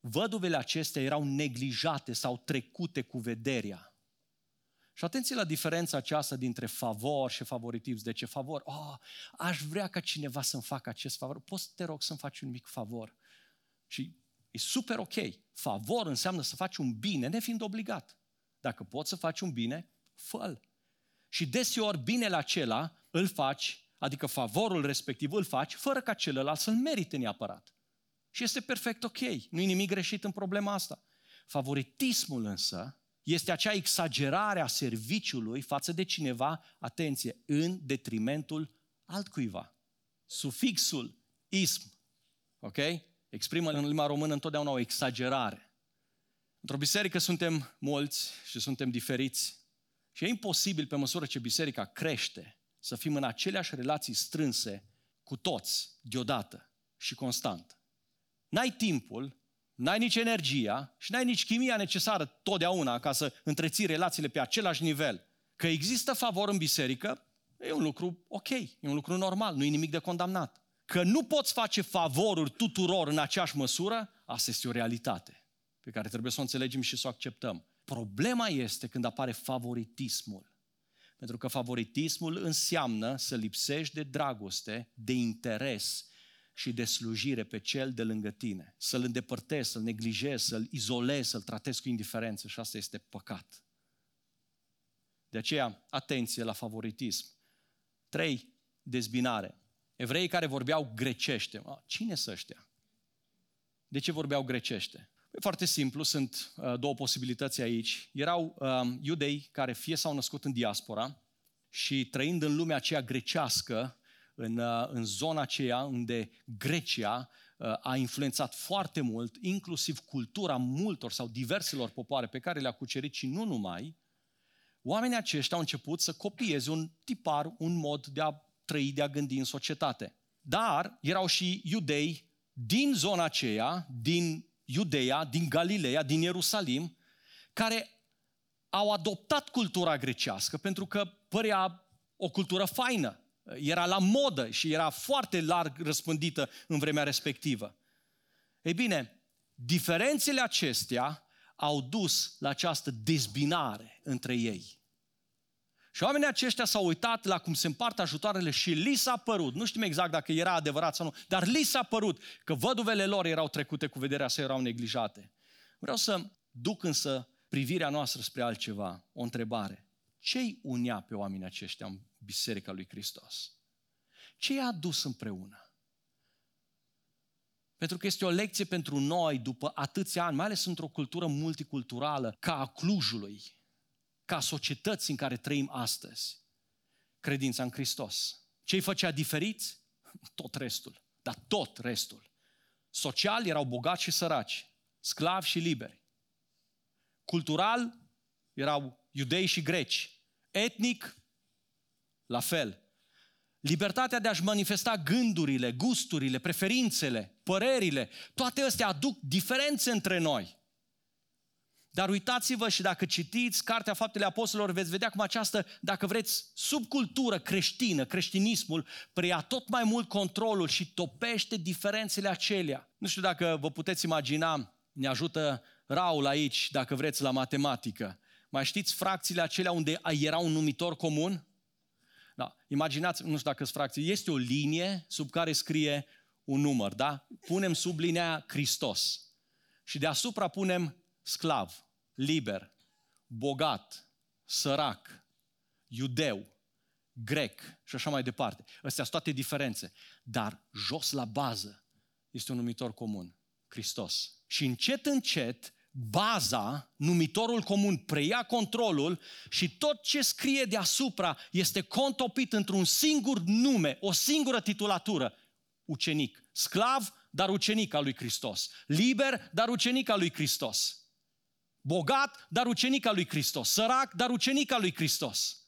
Speaker 2: Văduvele acestea erau neglijate sau trecute cu vederea. Și atenție la diferența aceasta dintre favor și favoritism. De ce favor? Oh, aș vrea ca cineva să-mi facă acest favor. Poți să te rog să-mi faci un mic favor. Și e super ok. Favor înseamnă să faci un bine, nefiind obligat. Dacă poți să faci un bine, fă Și deseori binele acela îl faci, adică favorul respectiv îl faci, fără ca celălalt să-l merite neapărat. Și este perfect ok. Nu e nimic greșit în problema asta. Favoritismul însă este acea exagerare a serviciului față de cineva, atenție, în detrimentul altcuiva. Sufixul ism, ok? Exprimă în limba română întotdeauna o exagerare. Într-o biserică suntem mulți și suntem diferiți și e imposibil pe măsură ce biserica crește să fim în aceleași relații strânse cu toți, deodată și constant. N-ai timpul n-ai nici energia și n-ai nici chimia necesară totdeauna ca să întreții relațiile pe același nivel. Că există favor în biserică, e un lucru ok, e un lucru normal, nu e nimic de condamnat. Că nu poți face favoruri tuturor în aceeași măsură, asta este o realitate pe care trebuie să o înțelegem și să o acceptăm. Problema este când apare favoritismul. Pentru că favoritismul înseamnă să lipsești de dragoste, de interes și de slujire pe cel de lângă tine. Să-l îndepărtezi, să-l neglijezi, să-l izolezi, să-l tratezi cu indiferență și asta este păcat. De aceea, atenție la favoritism. Trei, dezbinare. Evrei care vorbeau grecește. Cine să ăștia? De ce vorbeau grecește? Păi foarte simplu, sunt uh, două posibilități aici. Erau uh, iudei care fie s-au născut în diaspora și trăind în lumea aceea grecească, în, uh, în zona aceea unde Grecia uh, a influențat foarte mult, inclusiv cultura multor sau diverselor popoare pe care le-a cucerit și nu numai, oamenii aceștia au început să copieze un tipar, un mod de a trăi, de a gândi în societate. Dar erau și iudei din zona aceea, din Iudeea, din Galileea, din Ierusalim, care au adoptat cultura grecească pentru că părea o cultură faină, era la modă și era foarte larg răspândită în vremea respectivă. Ei bine, diferențele acestea au dus la această dezbinare între ei. Și oamenii aceștia s-au uitat la cum se împart ajutoarele și li s-a părut, nu știm exact dacă era adevărat sau nu, dar li s-a părut că văduvele lor erau trecute cu vederea să erau neglijate. Vreau să duc însă privirea noastră spre altceva, o întrebare. Ce-i unia pe oamenii aceștia în Biserica lui Hristos? Ce i-a adus împreună? Pentru că este o lecție pentru noi după atâția ani, mai ales într-o cultură multiculturală ca a Clujului, ca societăți în care trăim astăzi. Credința în Hristos. Ce îi făcea diferiți? Tot restul. Dar tot restul. Social erau bogați și săraci, sclavi și liberi. Cultural erau iudei și greci. Etnic, la fel. Libertatea de a-și manifesta gândurile, gusturile, preferințele, părerile, toate astea aduc diferențe între noi. Dar uitați-vă și dacă citiți Cartea Faptele Apostolilor, veți vedea cum această, dacă vreți, subcultură creștină, creștinismul, preia tot mai mult controlul și topește diferențele acelea. Nu știu dacă vă puteți imagina, ne ajută Raul aici, dacă vreți, la matematică. Mai știți fracțiile acelea unde era un numitor comun? Da. Imaginați, nu știu dacă sunt fracții, este o linie sub care scrie un număr, da? Punem sub linia Hristos. Și deasupra punem sclav, liber, bogat, sărac, iudeu, grec și așa mai departe. Astea sunt toate diferențe. Dar jos la bază este un numitor comun, Hristos. Și încet, încet, baza, numitorul comun, preia controlul și tot ce scrie deasupra este contopit într-un singur nume, o singură titulatură, ucenic. Sclav, dar ucenic al lui Hristos. Liber, dar ucenic al lui Hristos. Bogat, dar ucenic al lui Hristos. Sărac, dar ucenic al lui Hristos.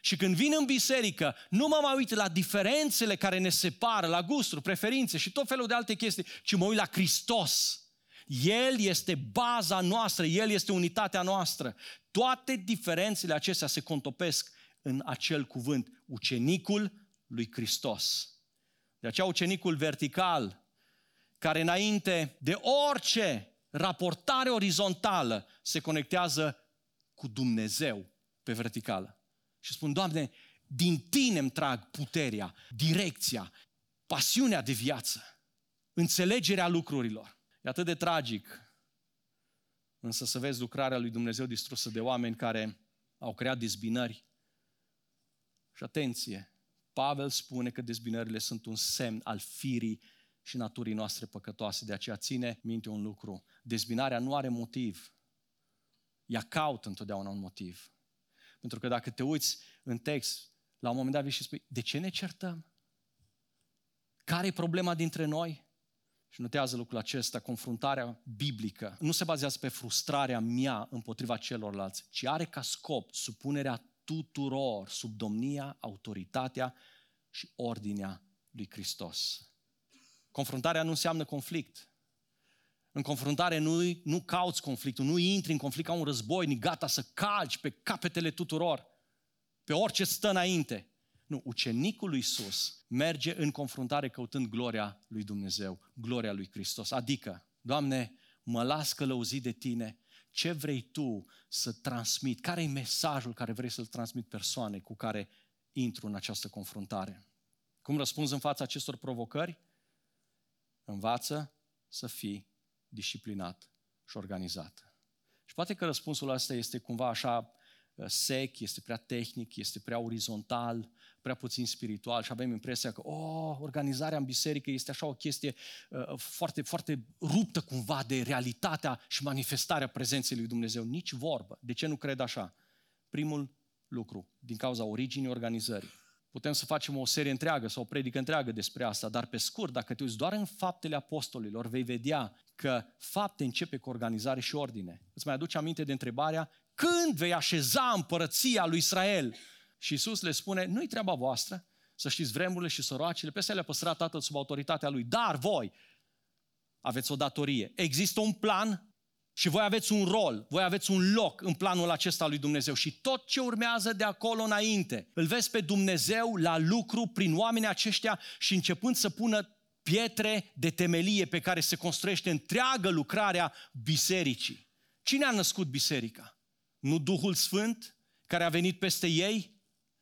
Speaker 2: Și când vin în biserică, nu mă mai uit la diferențele care ne separă, la gusturi, preferințe și tot felul de alte chestii, ci mă uit la Hristos. El este baza noastră, El este unitatea noastră. Toate diferențele acestea se contopesc în acel cuvânt, ucenicul lui Hristos. De aceea ucenicul vertical, care înainte de orice raportare orizontală se conectează cu Dumnezeu pe verticală. Și spun, Doamne, din Tine îmi trag puterea, direcția, pasiunea de viață, înțelegerea lucrurilor. E atât de tragic, însă să vezi lucrarea lui Dumnezeu distrusă de oameni care au creat dezbinări. Și atenție, Pavel spune că dezbinările sunt un semn al firii și naturii noastre păcătoase. De aceea ține minte un lucru. Dezbinarea nu are motiv. Ea caută întotdeauna un motiv. Pentru că dacă te uiți în text, la un moment dat vii și spui, de ce ne certăm? Care e problema dintre noi? Și notează lucrul acesta, confruntarea biblică nu se bazează pe frustrarea mea împotriva celorlalți, ci are ca scop supunerea tuturor sub domnia, autoritatea și ordinea lui Hristos. Confruntarea nu înseamnă conflict. În confruntare nu, nu cauți conflictul, nu intri în conflict ca un războinic, gata să calci pe capetele tuturor, pe orice stă înainte. Nu, ucenicul lui Iisus merge în confruntare căutând gloria lui Dumnezeu, gloria lui Hristos. Adică, Doamne, mă las călăuzit de Tine, ce vrei Tu să transmit? Care e mesajul care vrei să-l transmit persoanei cu care intru în această confruntare? Cum răspunzi în fața acestor provocări? Învață să fii disciplinat și organizat. Și poate că răspunsul ăsta este cumva așa uh, sec, este prea tehnic, este prea orizontal, prea puțin spiritual și avem impresia că oh, organizarea în biserică este așa o chestie uh, foarte, foarte ruptă cumva de realitatea și manifestarea prezenței lui Dumnezeu. Nici vorbă. De ce nu cred așa? Primul lucru, din cauza originii organizării. Putem să facem o serie întreagă sau o predică întreagă despre asta, dar pe scurt, dacă te uiți doar în faptele apostolilor, vei vedea că fapte începe cu organizare și ordine. Îți mai aduce aminte de întrebarea, când vei așeza împărăția lui Israel? Și Isus le spune, nu-i treaba voastră să știți vremurile și soroacele, pe le-a păstrat Tatăl sub autoritatea Lui, dar voi aveți o datorie. Există un plan și voi aveți un rol, voi aveți un loc în planul acesta lui Dumnezeu și tot ce urmează de acolo înainte, îl vezi pe Dumnezeu la lucru prin oamenii aceștia și începând să pună pietre de temelie pe care se construiește întreagă lucrarea bisericii. Cine a născut biserica? Nu Duhul Sfânt care a venit peste ei?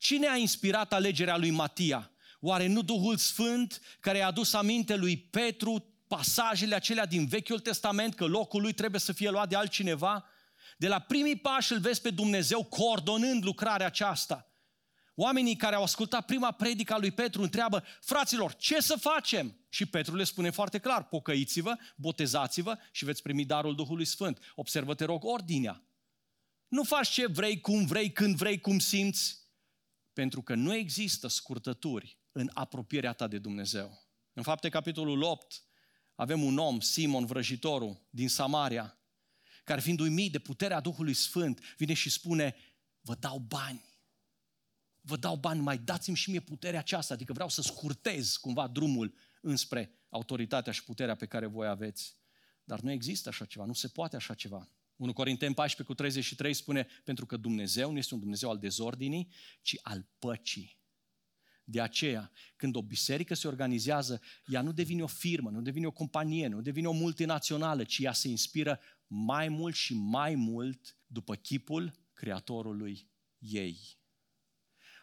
Speaker 2: Cine a inspirat alegerea lui Matia? Oare nu Duhul Sfânt care a adus aminte lui Petru pasajele acelea din Vechiul Testament că locul lui trebuie să fie luat de altcineva? De la primii pași îl vezi pe Dumnezeu coordonând lucrarea aceasta. Oamenii care au ascultat prima predică a lui Petru întreabă, fraților, ce să facem? Și Petru le spune foarte clar, pocăiți-vă, botezați-vă și veți primi darul Duhului Sfânt. Observă, te rog, ordinea. Nu faci ce vrei, cum vrei, când vrei, cum simți, pentru că nu există scurtături în apropierea ta de Dumnezeu. În fapte, capitolul 8, avem un om, Simon vrăjitorul, din Samaria, care fiind uimit de puterea Duhului Sfânt, vine și spune, vă dau bani. Vă dau bani, mai dați-mi și mie puterea aceasta, adică vreau să scurtez cumva drumul înspre autoritatea și puterea pe care voi aveți. Dar nu există așa ceva, nu se poate așa ceva. 1 Corinteni 14 cu 33 spune, pentru că Dumnezeu nu este un Dumnezeu al dezordinii, ci al păcii. De aceea, când o biserică se organizează, ea nu devine o firmă, nu devine o companie, nu devine o multinațională, ci ea se inspiră mai mult și mai mult după chipul Creatorului ei.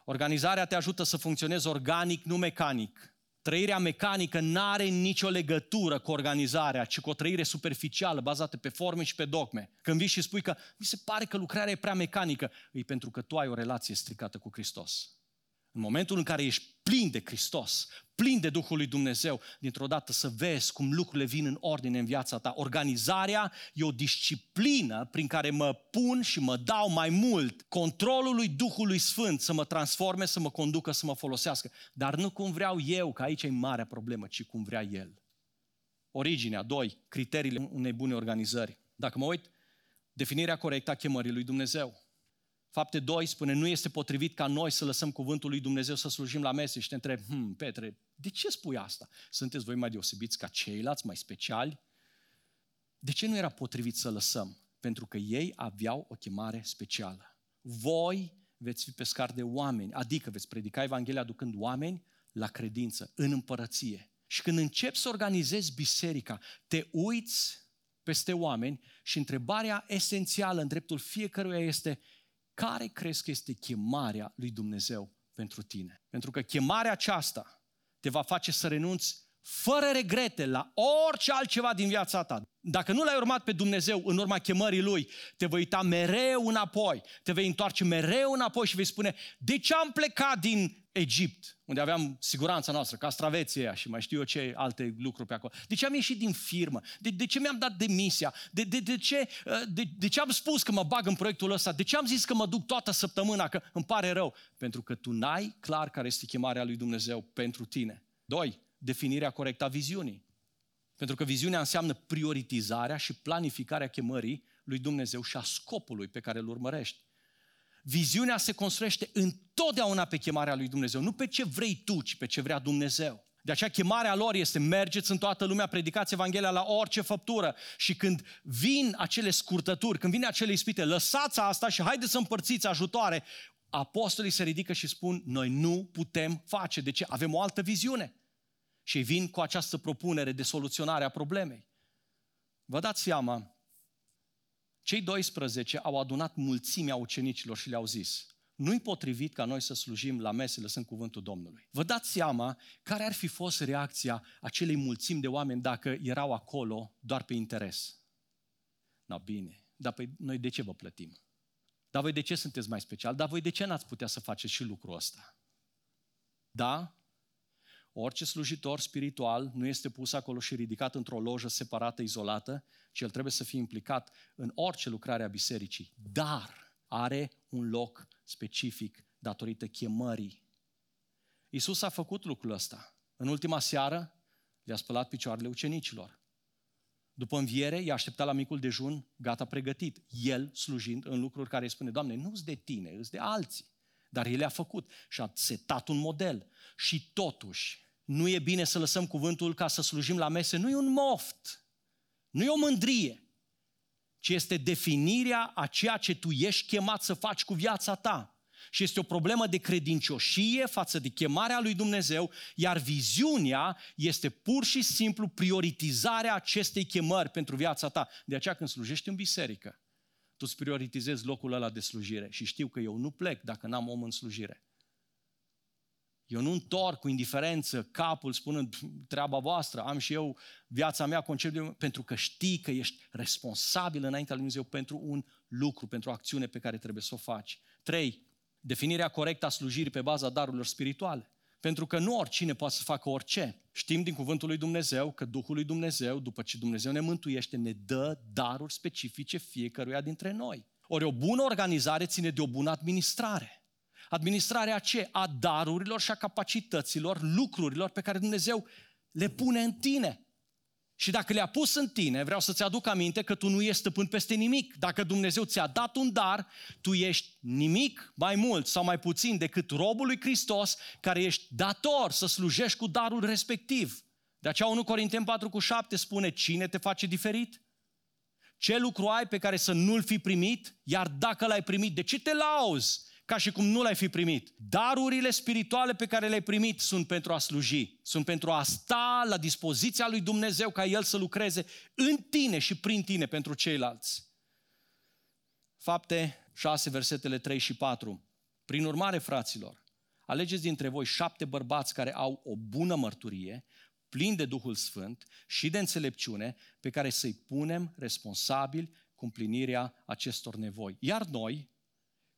Speaker 2: Organizarea te ajută să funcționezi organic, nu mecanic. Trăirea mecanică nu are nicio legătură cu organizarea, ci cu o trăire superficială, bazată pe forme și pe dogme. Când vii și spui că mi se pare că lucrarea e prea mecanică, e pentru că tu ai o relație stricată cu Hristos. În momentul în care ești plin de Hristos, plin de Duhul lui Dumnezeu, dintr-o dată să vezi cum lucrurile vin în ordine în viața ta. Organizarea e o disciplină prin care mă pun și mă dau mai mult controlul lui Duhului Sfânt să mă transforme, să mă conducă, să mă folosească. Dar nu cum vreau eu, că aici e marea problemă, ci cum vrea El. Originea, doi, criteriile unei bune organizări. Dacă mă uit, definirea corectă a chemării lui Dumnezeu. Fapte 2 spune, nu este potrivit ca noi să lăsăm cuvântul lui Dumnezeu să slujim la mese și te întreb, hm, Petre, de ce spui asta? Sunteți voi mai deosebiți ca ceilalți, mai speciali? De ce nu era potrivit să lăsăm? Pentru că ei aveau o chemare specială. Voi veți fi pescari de oameni, adică veți predica Evanghelia aducând oameni la credință, în împărăție. Și când începi să organizezi biserica, te uiți peste oameni și întrebarea esențială în dreptul fiecăruia este care crezi că este chemarea lui Dumnezeu pentru tine? Pentru că chemarea aceasta te va face să renunți fără regrete la orice altceva din viața ta. Dacă nu l-ai urmat pe Dumnezeu în urma chemării Lui, te vei uita mereu înapoi, te vei întoarce mereu înapoi și vei spune, de ce am plecat din Egipt, unde aveam siguranța noastră, castraveția și mai știu eu ce alte lucruri pe acolo. De ce am ieșit din firmă? De, de ce mi-am dat demisia? De, de, de, ce, uh, de, de ce am spus că mă bag în proiectul ăsta? De ce am zis că mă duc toată săptămâna, că îmi pare rău? Pentru că tu n-ai clar care este chemarea lui Dumnezeu pentru tine. Doi, definirea corectă a viziunii. Pentru că viziunea înseamnă prioritizarea și planificarea chemării lui Dumnezeu și a scopului pe care îl urmărești. Viziunea se construiește întotdeauna pe chemarea lui Dumnezeu, nu pe ce vrei tu, ci pe ce vrea Dumnezeu. De aceea chemarea lor este mergeți în toată lumea, predicați Evanghelia la orice făptură și când vin acele scurtături, când vin acele ispite, lăsați asta și haideți să împărțiți ajutoare. Apostolii se ridică și spun, noi nu putem face. De ce? Avem o altă viziune. Și vin cu această propunere de soluționare a problemei. Vă dați seama, cei 12 au adunat mulțimea ucenicilor și le-au zis, nu-i potrivit ca noi să slujim la mese lăsând cuvântul Domnului. Vă dați seama care ar fi fost reacția acelei mulțimi de oameni dacă erau acolo doar pe interes. Na bine, dar păi noi de ce vă plătim? Dar voi de ce sunteți mai special? Dar voi de ce n-ați putea să faceți și lucrul ăsta? Da, Orice slujitor spiritual nu este pus acolo și ridicat într-o lojă separată, izolată, ci el trebuie să fie implicat în orice lucrare a bisericii. Dar are un loc specific datorită chemării. Isus a făcut lucrul ăsta. În ultima seară le-a spălat picioarele ucenicilor. După înviere, i-a așteptat la micul dejun, gata pregătit. El slujind în lucruri care îi spune, Doamne, nu-s de tine, îs de alții. Dar el le-a făcut și a setat un model. Și totuși, nu e bine să lăsăm cuvântul ca să slujim la mese. Nu e un moft, nu e o mândrie, ci este definirea a ceea ce tu ești chemat să faci cu viața ta. Și este o problemă de credincioșie față de chemarea lui Dumnezeu, iar viziunea este pur și simplu prioritizarea acestei chemări pentru viața ta. De aceea când slujești în biserică, tu îți prioritizezi locul ăla de slujire și știu că eu nu plec dacă n-am om în slujire. Eu nu întorc cu indiferență capul spunând treaba voastră, am și eu viața mea, conceptul pentru că știi că ești responsabil înaintea lui Dumnezeu pentru un lucru, pentru o acțiune pe care trebuie să o faci. Trei, definirea corectă a slujirii pe baza darurilor spirituale. Pentru că nu oricine poate să facă orice. Știm din cuvântul lui Dumnezeu că Duhul lui Dumnezeu, după ce Dumnezeu ne mântuiește, ne dă daruri specifice fiecăruia dintre noi. Ori o bună organizare ține de o bună administrare. Administrarea ce? A darurilor și a capacităților, lucrurilor pe care Dumnezeu le pune în tine. Și dacă le-a pus în tine, vreau să-ți aduc aminte că tu nu ești stăpân peste nimic. Dacă Dumnezeu ți-a dat un dar, tu ești nimic mai mult sau mai puțin decât robul lui Hristos, care ești dator să slujești cu darul respectiv. De aceea 1 Corinteni 4 cu 7 spune, cine te face diferit? Ce lucru ai pe care să nu-l fi primit? Iar dacă l-ai primit, de ce te lauzi? Ca și cum nu l-ai fi primit. Darurile spirituale pe care le-ai primit sunt pentru a sluji, sunt pentru a sta la dispoziția lui Dumnezeu ca El să lucreze în tine și prin tine pentru ceilalți. Fapte 6, versetele 3 și 4. Prin urmare, fraților, alegeți dintre voi șapte bărbați care au o bună mărturie, plini de Duhul Sfânt și de înțelepciune, pe care să-i punem responsabili cu împlinirea acestor nevoi. Iar noi,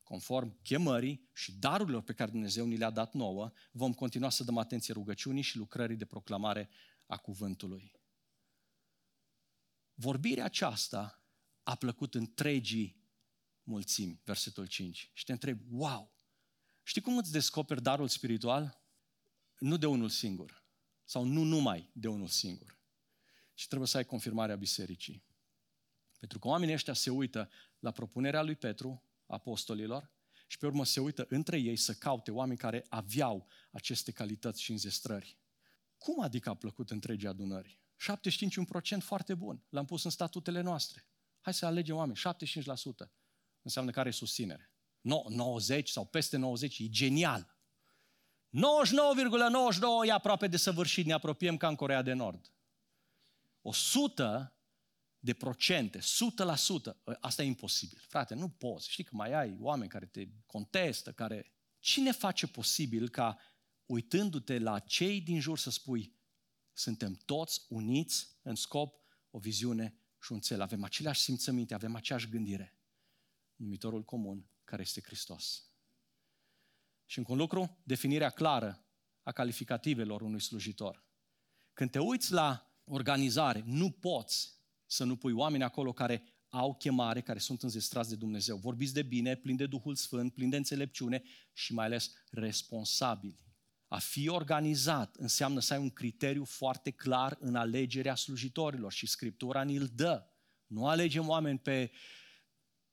Speaker 2: conform chemării și darurilor pe care Dumnezeu ni le-a dat nouă, vom continua să dăm atenție rugăciunii și lucrării de proclamare a cuvântului. Vorbirea aceasta a plăcut întregii mulțimi, versetul 5. Și te întreb, wow, știi cum îți descoperi darul spiritual? Nu de unul singur, sau nu numai de unul singur, ci trebuie să ai confirmarea bisericii. Pentru că oamenii ăștia se uită la propunerea lui Petru, apostolilor și pe urmă se uită între ei să caute oameni care aveau aceste calități și înzestrări. Cum adică a plăcut întregii adunări? 75% foarte bun. L-am pus în statutele noastre. Hai să alegem oameni. 75% înseamnă care e susținere. No, 90 sau peste 90 e genial. 99,99 ,99 e aproape de săvârșit, ne apropiem ca în Corea de Nord. 100 de procente, 100%, ă, asta e imposibil. Frate, nu poți. Știi că mai ai oameni care te contestă, care... Cine face posibil ca, uitându-te la cei din jur, să spui, suntem toți uniți în scop, o viziune și un cel. Avem aceleași simțăminte, avem aceeași gândire. Numitorul comun, care este Hristos. Și încă un lucru, definirea clară a calificativelor unui slujitor. Când te uiți la organizare, nu poți să nu pui oameni acolo care au chemare, care sunt înzestrați de Dumnezeu. Vorbiți de bine, plin de Duhul Sfânt, plin de înțelepciune și mai ales responsabili. A fi organizat înseamnă să ai un criteriu foarte clar în alegerea slujitorilor și Scriptura ni-l dă. Nu alegem oameni pe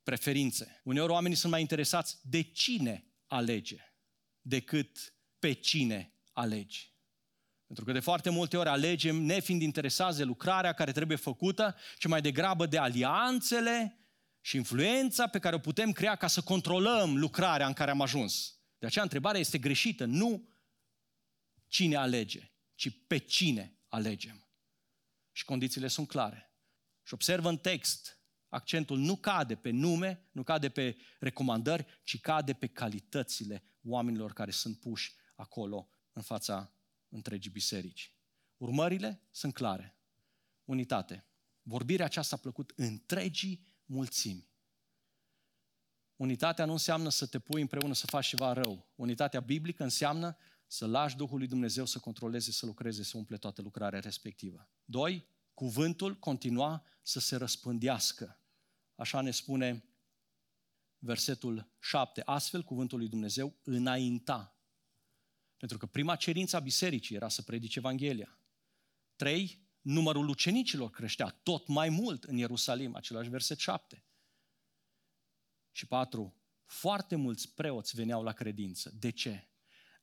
Speaker 2: preferințe. Uneori oamenii sunt mai interesați de cine alege decât pe cine alegi. Pentru că de foarte multe ori alegem, nefiind interesați de lucrarea care trebuie făcută, ci mai degrabă de alianțele și influența pe care o putem crea ca să controlăm lucrarea în care am ajuns. De aceea întrebarea este greșită, nu cine alege, ci pe cine alegem. Și condițiile sunt clare. Și observă în text Accentul nu cade pe nume, nu cade pe recomandări, ci cade pe calitățile oamenilor care sunt puși acolo în fața întregii biserici. Urmările sunt clare. Unitate. Vorbirea aceasta a plăcut întregii mulțimi. Unitatea nu înseamnă să te pui împreună să faci ceva rău. Unitatea biblică înseamnă să lași Duhul lui Dumnezeu să controleze, să lucreze, să umple toată lucrarea respectivă. Doi, cuvântul continua să se răspândească. Așa ne spune versetul 7. Astfel, cuvântul lui Dumnezeu înainta. Pentru că prima cerință a bisericii era să predice Evanghelia. Trei, numărul ucenicilor creștea tot mai mult în Ierusalim, același verset 7. Și patru, foarte mulți preoți veneau la credință. De ce?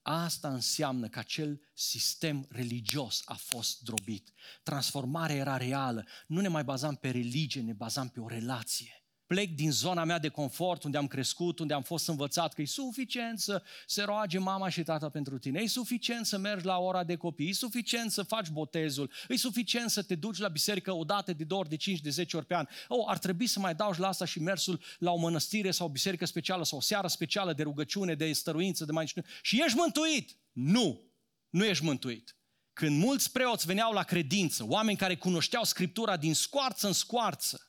Speaker 2: Asta înseamnă că acel sistem religios a fost drobit. Transformarea era reală. Nu ne mai bazam pe religie, ne bazam pe o relație plec din zona mea de confort, unde am crescut, unde am fost învățat că e suficient să se roage mama și tata pentru tine, e suficient să mergi la ora de copii, e suficient să faci botezul, e suficient să te duci la biserică o dată, de două ori, de cinci, de zece ori pe an. Oh, ar trebui să mai dau la asta și mersul la o mănăstire sau o biserică specială sau o seară specială de rugăciune, de stăruință, de mai știu. Și ești mântuit! Nu! Nu ești mântuit. Când mulți preoți veneau la credință, oameni care cunoșteau Scriptura din scoarță în scoarță,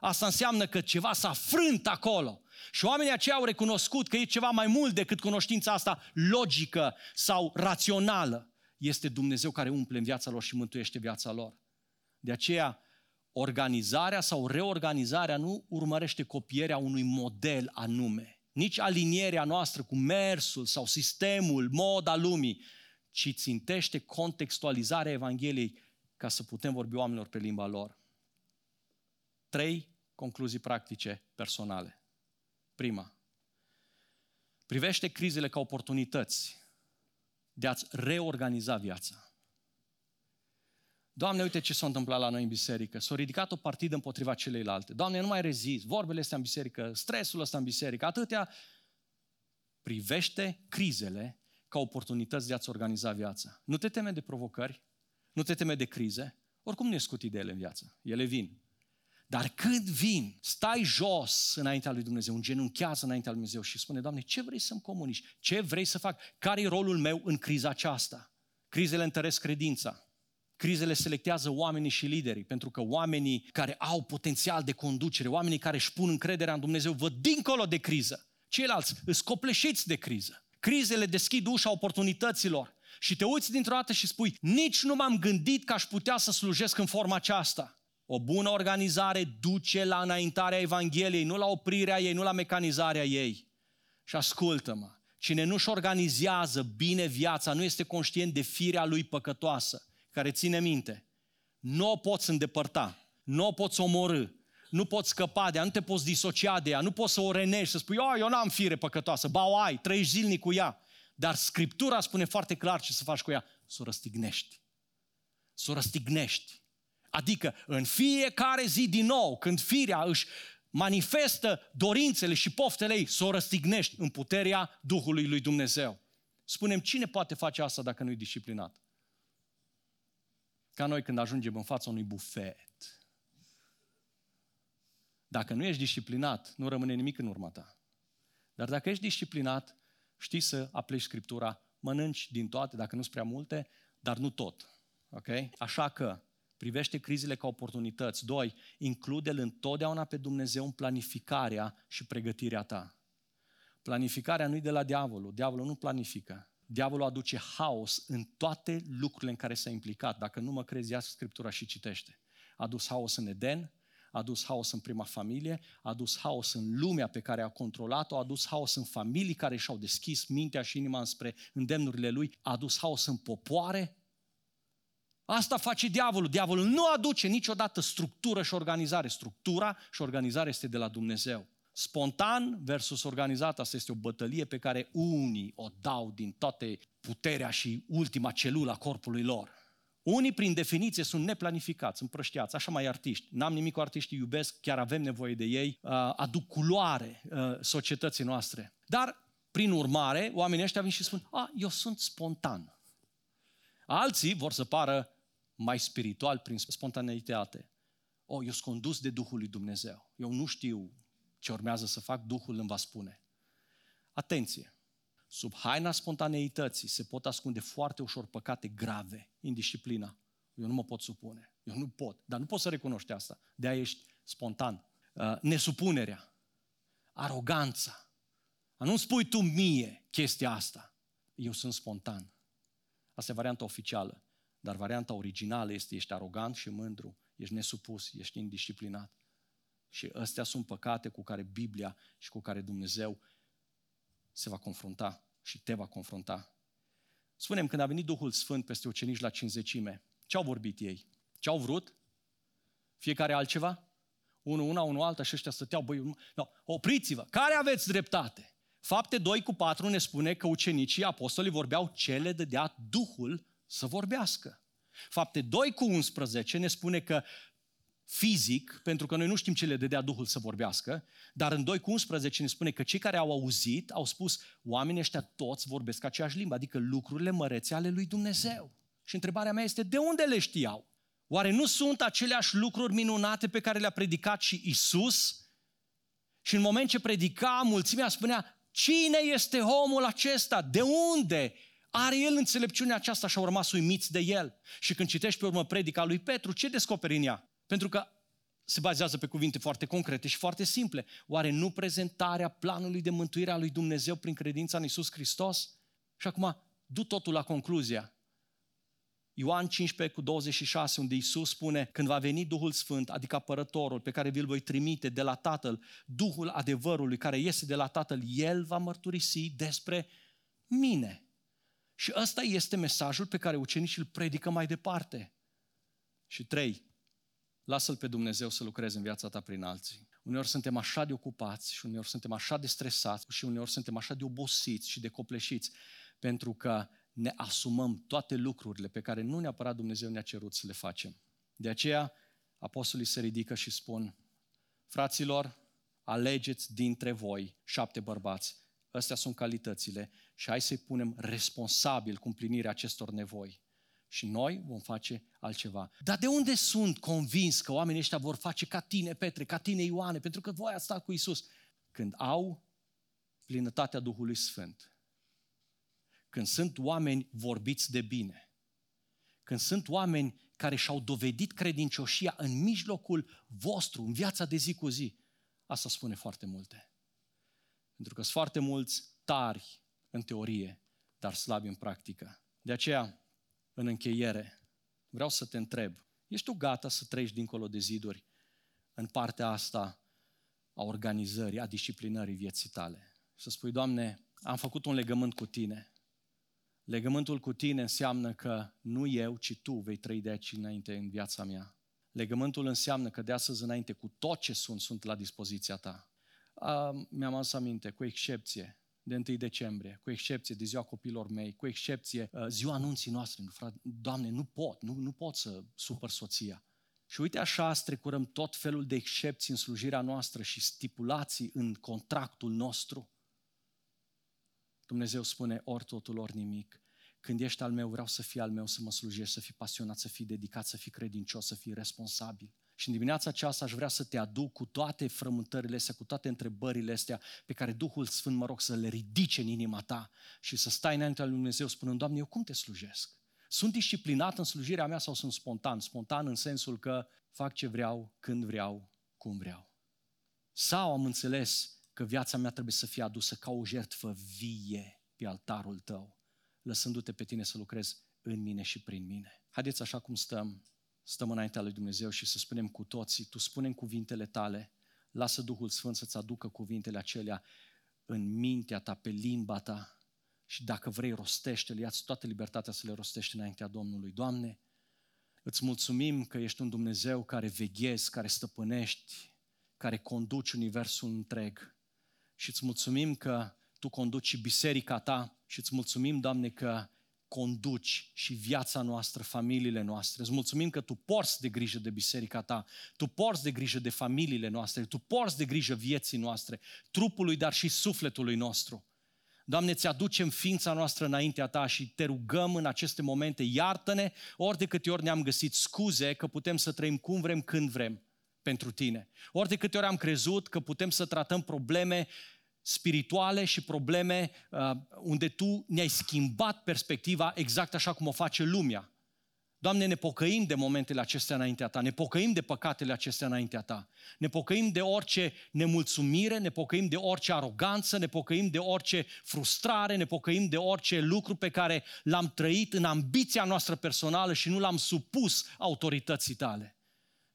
Speaker 2: Asta înseamnă că ceva s-a frânt acolo. Și oamenii aceia au recunoscut că e ceva mai mult decât cunoștința asta logică sau rațională. Este Dumnezeu care umple în viața lor și mântuiește viața lor. De aceea, organizarea sau reorganizarea nu urmărește copierea unui model anume, nici alinierea noastră cu mersul sau sistemul, moda lumii, ci țintește contextualizarea Evangheliei ca să putem vorbi oamenilor pe limba lor. Trei concluzii practice personale. Prima, privește crizele ca oportunități de a-ți reorganiza viața. Doamne, uite ce s-a întâmplat la noi în biserică. S-a ridicat o partidă împotriva celeilalte. Doamne, nu mai rezist. Vorbele astea în biserică, stresul ăsta în biserică, atâtea. Privește crizele ca oportunități de a-ți organiza viața. Nu te teme de provocări, nu te teme de crize. Oricum nu scut ideile în viață. Ele vin. Dar când vin, stai jos înaintea lui Dumnezeu, îngenunchează înaintea lui Dumnezeu și spune, Doamne, ce vrei să-mi comunici? Ce vrei să fac? Care e rolul meu în criza aceasta? Crizele întăresc credința. Crizele selectează oamenii și liderii, pentru că oamenii care au potențial de conducere, oamenii care își pun încrederea în Dumnezeu, văd dincolo de criză. Ceilalți îți copleșiți de criză. Crizele deschid ușa oportunităților și te uiți dintr-o dată și spui, nici nu m-am gândit că aș putea să slujesc în forma aceasta. O bună organizare duce la înaintarea Evangheliei, nu la oprirea ei, nu la mecanizarea ei. Și ascultă-mă, cine nu-și organizează bine viața, nu este conștient de firea lui păcătoasă, care ține minte. Nu o poți îndepărta, nu o poți omorâ, nu poți scăpa de ea, nu te poți disocia de ea, nu poți să o renești, să spui, oh, eu n-am fire păcătoasă, ba o ai, trăiești zilnic cu ea. Dar Scriptura spune foarte clar ce să faci cu ea, să o răstignești. Să o răstignești. Adică în fiecare zi din nou, când firea își manifestă dorințele și poftele ei, să o răstignești în puterea Duhului lui Dumnezeu. Spunem, cine poate face asta dacă nu e disciplinat? Ca noi când ajungem în fața unui bufet. Dacă nu ești disciplinat, nu rămâne nimic în urma ta. Dar dacă ești disciplinat, știi să apleci Scriptura, mănânci din toate, dacă nu sunt prea multe, dar nu tot. Ok? Așa că, privește crizele ca oportunități. Doi, include-L întotdeauna pe Dumnezeu în planificarea și pregătirea ta. Planificarea nu e de la diavolul. Diavolul nu planifică. Diavolul aduce haos în toate lucrurile în care s-a implicat. Dacă nu mă crezi, ia Scriptura și citește. A adus haos în Eden, a adus haos în prima familie, a adus haos în lumea pe care a controlat-o, a adus haos în familii care și-au deschis mintea și inima spre îndemnurile lui, a adus haos în popoare, Asta face diavolul. Diavolul nu aduce niciodată structură și organizare. Structura și organizarea este de la Dumnezeu. Spontan versus organizat, asta este o bătălie pe care unii o dau din toate puterea și ultima celulă a corpului lor. Unii, prin definiție, sunt neplanificați, împrăștiați, așa mai artiști. N-am nimic cu artiștii, iubesc, chiar avem nevoie de ei, uh, aduc culoare uh, societății noastre. Dar, prin urmare, oamenii ăștia vin și spun, a, eu sunt spontan. Alții vor să pară mai spiritual prin spontaneitate. oh, eu sunt condus de Duhul lui Dumnezeu. Eu nu știu ce urmează să fac, Duhul îmi va spune. Atenție! Sub haina spontaneității se pot ascunde foarte ușor păcate grave, indisciplina. Eu nu mă pot supune. Eu nu pot. Dar nu pot să recunoști asta. De aia ești spontan. Uh, nesupunerea, aroganța. Nu spui tu mie chestia asta. Eu sunt spontan. Asta e varianta oficială. Dar varianta originală este ești arogant și mândru, ești nesupus, ești indisciplinat. Și astea sunt păcate cu care Biblia și cu care Dumnezeu se va confrunta și te va confrunta. Spunem, când a venit Duhul Sfânt peste ucenici la cinzecime, ce au vorbit ei? Ce au vrut? Fiecare altceva? Unul una, unul alta și ăștia stăteau, băi, no, opriți-vă, care aveți dreptate? Fapte 2 cu 4 ne spune că ucenicii apostolii vorbeau ce le dădea Duhul să vorbească. Fapte 2 cu 11 ne spune că fizic, pentru că noi nu știm ce le dădea Duhul să vorbească, dar în 2 cu 11 ne spune că cei care au auzit au spus oamenii ăștia toți vorbesc aceeași limbă, adică lucrurile mărețe ale lui Dumnezeu. Și întrebarea mea este, de unde le știau? Oare nu sunt aceleași lucruri minunate pe care le-a predicat și Isus? Și în moment ce predica, mulțimea spunea, cine este omul acesta? De unde? Are el înțelepciunea aceasta și au rămas uimiți de el. Și când citești pe urmă predica lui Petru, ce descoperi în ea? Pentru că se bazează pe cuvinte foarte concrete și foarte simple. Oare nu prezentarea planului de mântuire a lui Dumnezeu prin credința în Isus Hristos? Și acum, du totul la concluzia. Ioan 15 cu 26, unde Isus spune, când va veni Duhul Sfânt, adică apărătorul pe care vi-l voi trimite de la Tatăl, Duhul adevărului care iese de la Tatăl, El va mărturisi despre mine. Și ăsta este mesajul pe care ucenicii îl predică mai departe. Și trei, lasă-L pe Dumnezeu să lucreze în viața ta prin alții. Uneori suntem așa de ocupați și uneori suntem așa de stresați și uneori suntem așa de obosiți și de copleșiți pentru că ne asumăm toate lucrurile pe care nu neapărat Dumnezeu ne-a cerut să le facem. De aceea, apostolii se ridică și spun, fraților, alegeți dintre voi șapte bărbați. Astea sunt calitățile și hai să-i punem responsabil cu împlinirea acestor nevoi. Și noi vom face altceva. Dar de unde sunt convins că oamenii ăștia vor face ca tine, Petre, ca tine, Ioane, pentru că voi ați stat cu Isus? Când au plinătatea Duhului Sfânt când sunt oameni vorbiți de bine, când sunt oameni care și-au dovedit credincioșia în mijlocul vostru, în viața de zi cu zi, asta spune foarte multe. Pentru că sunt foarte mulți tari în teorie, dar slabi în practică. De aceea, în încheiere, vreau să te întreb, ești tu gata să treci dincolo de ziduri în partea asta a organizării, a disciplinării vieții tale? Să spui, Doamne, am făcut un legământ cu Tine, Legământul cu tine înseamnă că nu eu, ci tu vei trăi de aici înainte în viața mea. Legământul înseamnă că de astăzi înainte, cu tot ce sunt, sunt la dispoziția ta. Uh, mi-am adus aminte, cu excepție de 1 decembrie, cu excepție de ziua copilor mei, cu excepție uh, ziua anunții noastre. Doamne, nu pot, nu, nu pot să supăr soția. Și uite așa strecurăm tot felul de excepții în slujirea noastră și stipulații în contractul nostru. Dumnezeu spune ori totul, ori nimic. Când ești al meu, vreau să fii al meu, să mă slujești, să fii pasionat, să fii dedicat, să fii credincios, să fii responsabil. Și în dimineața aceasta aș vrea să te aduc cu toate frământările astea, cu toate întrebările astea pe care Duhul Sfânt mă rog să le ridice în inima ta și să stai înaintea lui Dumnezeu spunând, Doamne, eu cum te slujesc? Sunt disciplinat în slujirea mea sau sunt spontan? Spontan în sensul că fac ce vreau, când vreau, cum vreau. Sau am înțeles că viața mea trebuie să fie adusă ca o jertfă vie pe altarul tău, lăsându-te pe tine să lucrezi în mine și prin mine. Haideți așa cum stăm, stăm înaintea lui Dumnezeu și să spunem cu toții, tu spunem cuvintele tale, lasă Duhul Sfânt să-ți aducă cuvintele acelea în mintea ta, pe limba ta și dacă vrei, rostește-le, ia toată libertatea să le rostești înaintea Domnului. Doamne, îți mulțumim că ești un Dumnezeu care veghezi, care stăpânești, care conduci universul întreg și îți mulțumim că Tu conduci și biserica Ta și îți mulțumim, Doamne, că conduci și viața noastră, familiile noastre. Îți mulțumim că Tu porți de grijă de biserica Ta, Tu porți de grijă de familiile noastre, Tu porți de grijă vieții noastre, trupului, dar și sufletului nostru. Doamne, ți aducem ființa noastră înaintea Ta și te rugăm în aceste momente, iartă-ne ori de câte ori ne-am găsit scuze că putem să trăim cum vrem, când vrem. pentru tine. Ori de câte ori am crezut că putem să tratăm probleme spirituale și probleme uh, unde Tu ne-ai schimbat perspectiva exact așa cum o face lumea. Doamne, ne pocăim de momentele acestea înaintea Ta, ne pocăim de păcatele acestea înaintea Ta, ne pocăim de orice nemulțumire, ne pocăim de orice aroganță, ne pocăim de orice frustrare, ne pocăim de orice lucru pe care l-am trăit în ambiția noastră personală și nu l-am supus autorității Tale.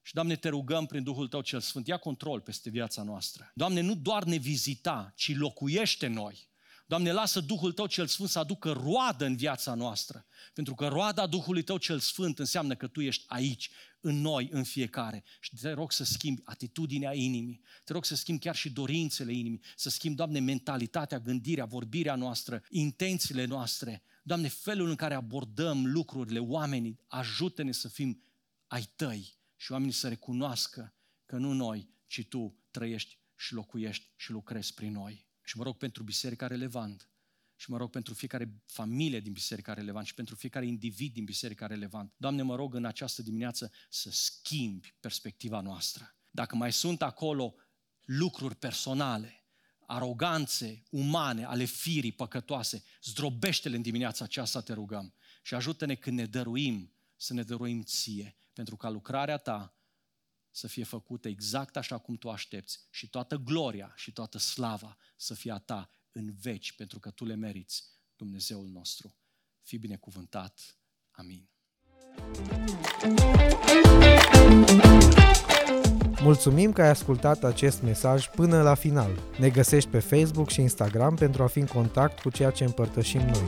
Speaker 2: Și, Doamne, te rugăm prin Duhul Tău cel Sfânt, ia control peste viața noastră. Doamne, nu doar ne vizita, ci locuiește noi. Doamne, lasă Duhul Tău cel Sfânt să aducă roadă în viața noastră. Pentru că roada Duhului Tău cel Sfânt înseamnă că Tu ești aici, în noi, în fiecare. Și te rog să schimbi atitudinea inimii. Te rog să schimbi chiar și dorințele inimii. Să schimbi, Doamne, mentalitatea, gândirea, vorbirea noastră, intențiile noastre. Doamne, felul în care abordăm lucrurile, oamenii, ajută-ne să fim ai Tăi și oamenii să recunoască că nu noi, ci Tu trăiești și locuiești și lucrezi prin noi. Și mă rog pentru Biserica Relevant și mă rog pentru fiecare familie din Biserica Relevant și pentru fiecare individ din Biserica Relevant. Doamne, mă rog în această dimineață să schimbi perspectiva noastră. Dacă mai sunt acolo lucruri personale, aroganțe umane ale firii păcătoase, zdrobește-le în dimineața aceasta, te rugăm. Și ajută-ne când ne dăruim, să ne dăruim ție, pentru ca lucrarea ta să fie făcută exact așa cum tu aștepți și toată gloria și toată slava să fie a ta în veci, pentru că tu le meriți, Dumnezeul nostru. Fii binecuvântat. Amin.
Speaker 1: Mulțumim că ai ascultat acest mesaj până la final. Ne găsești pe Facebook și Instagram pentru a fi în contact cu ceea ce împărtășim noi.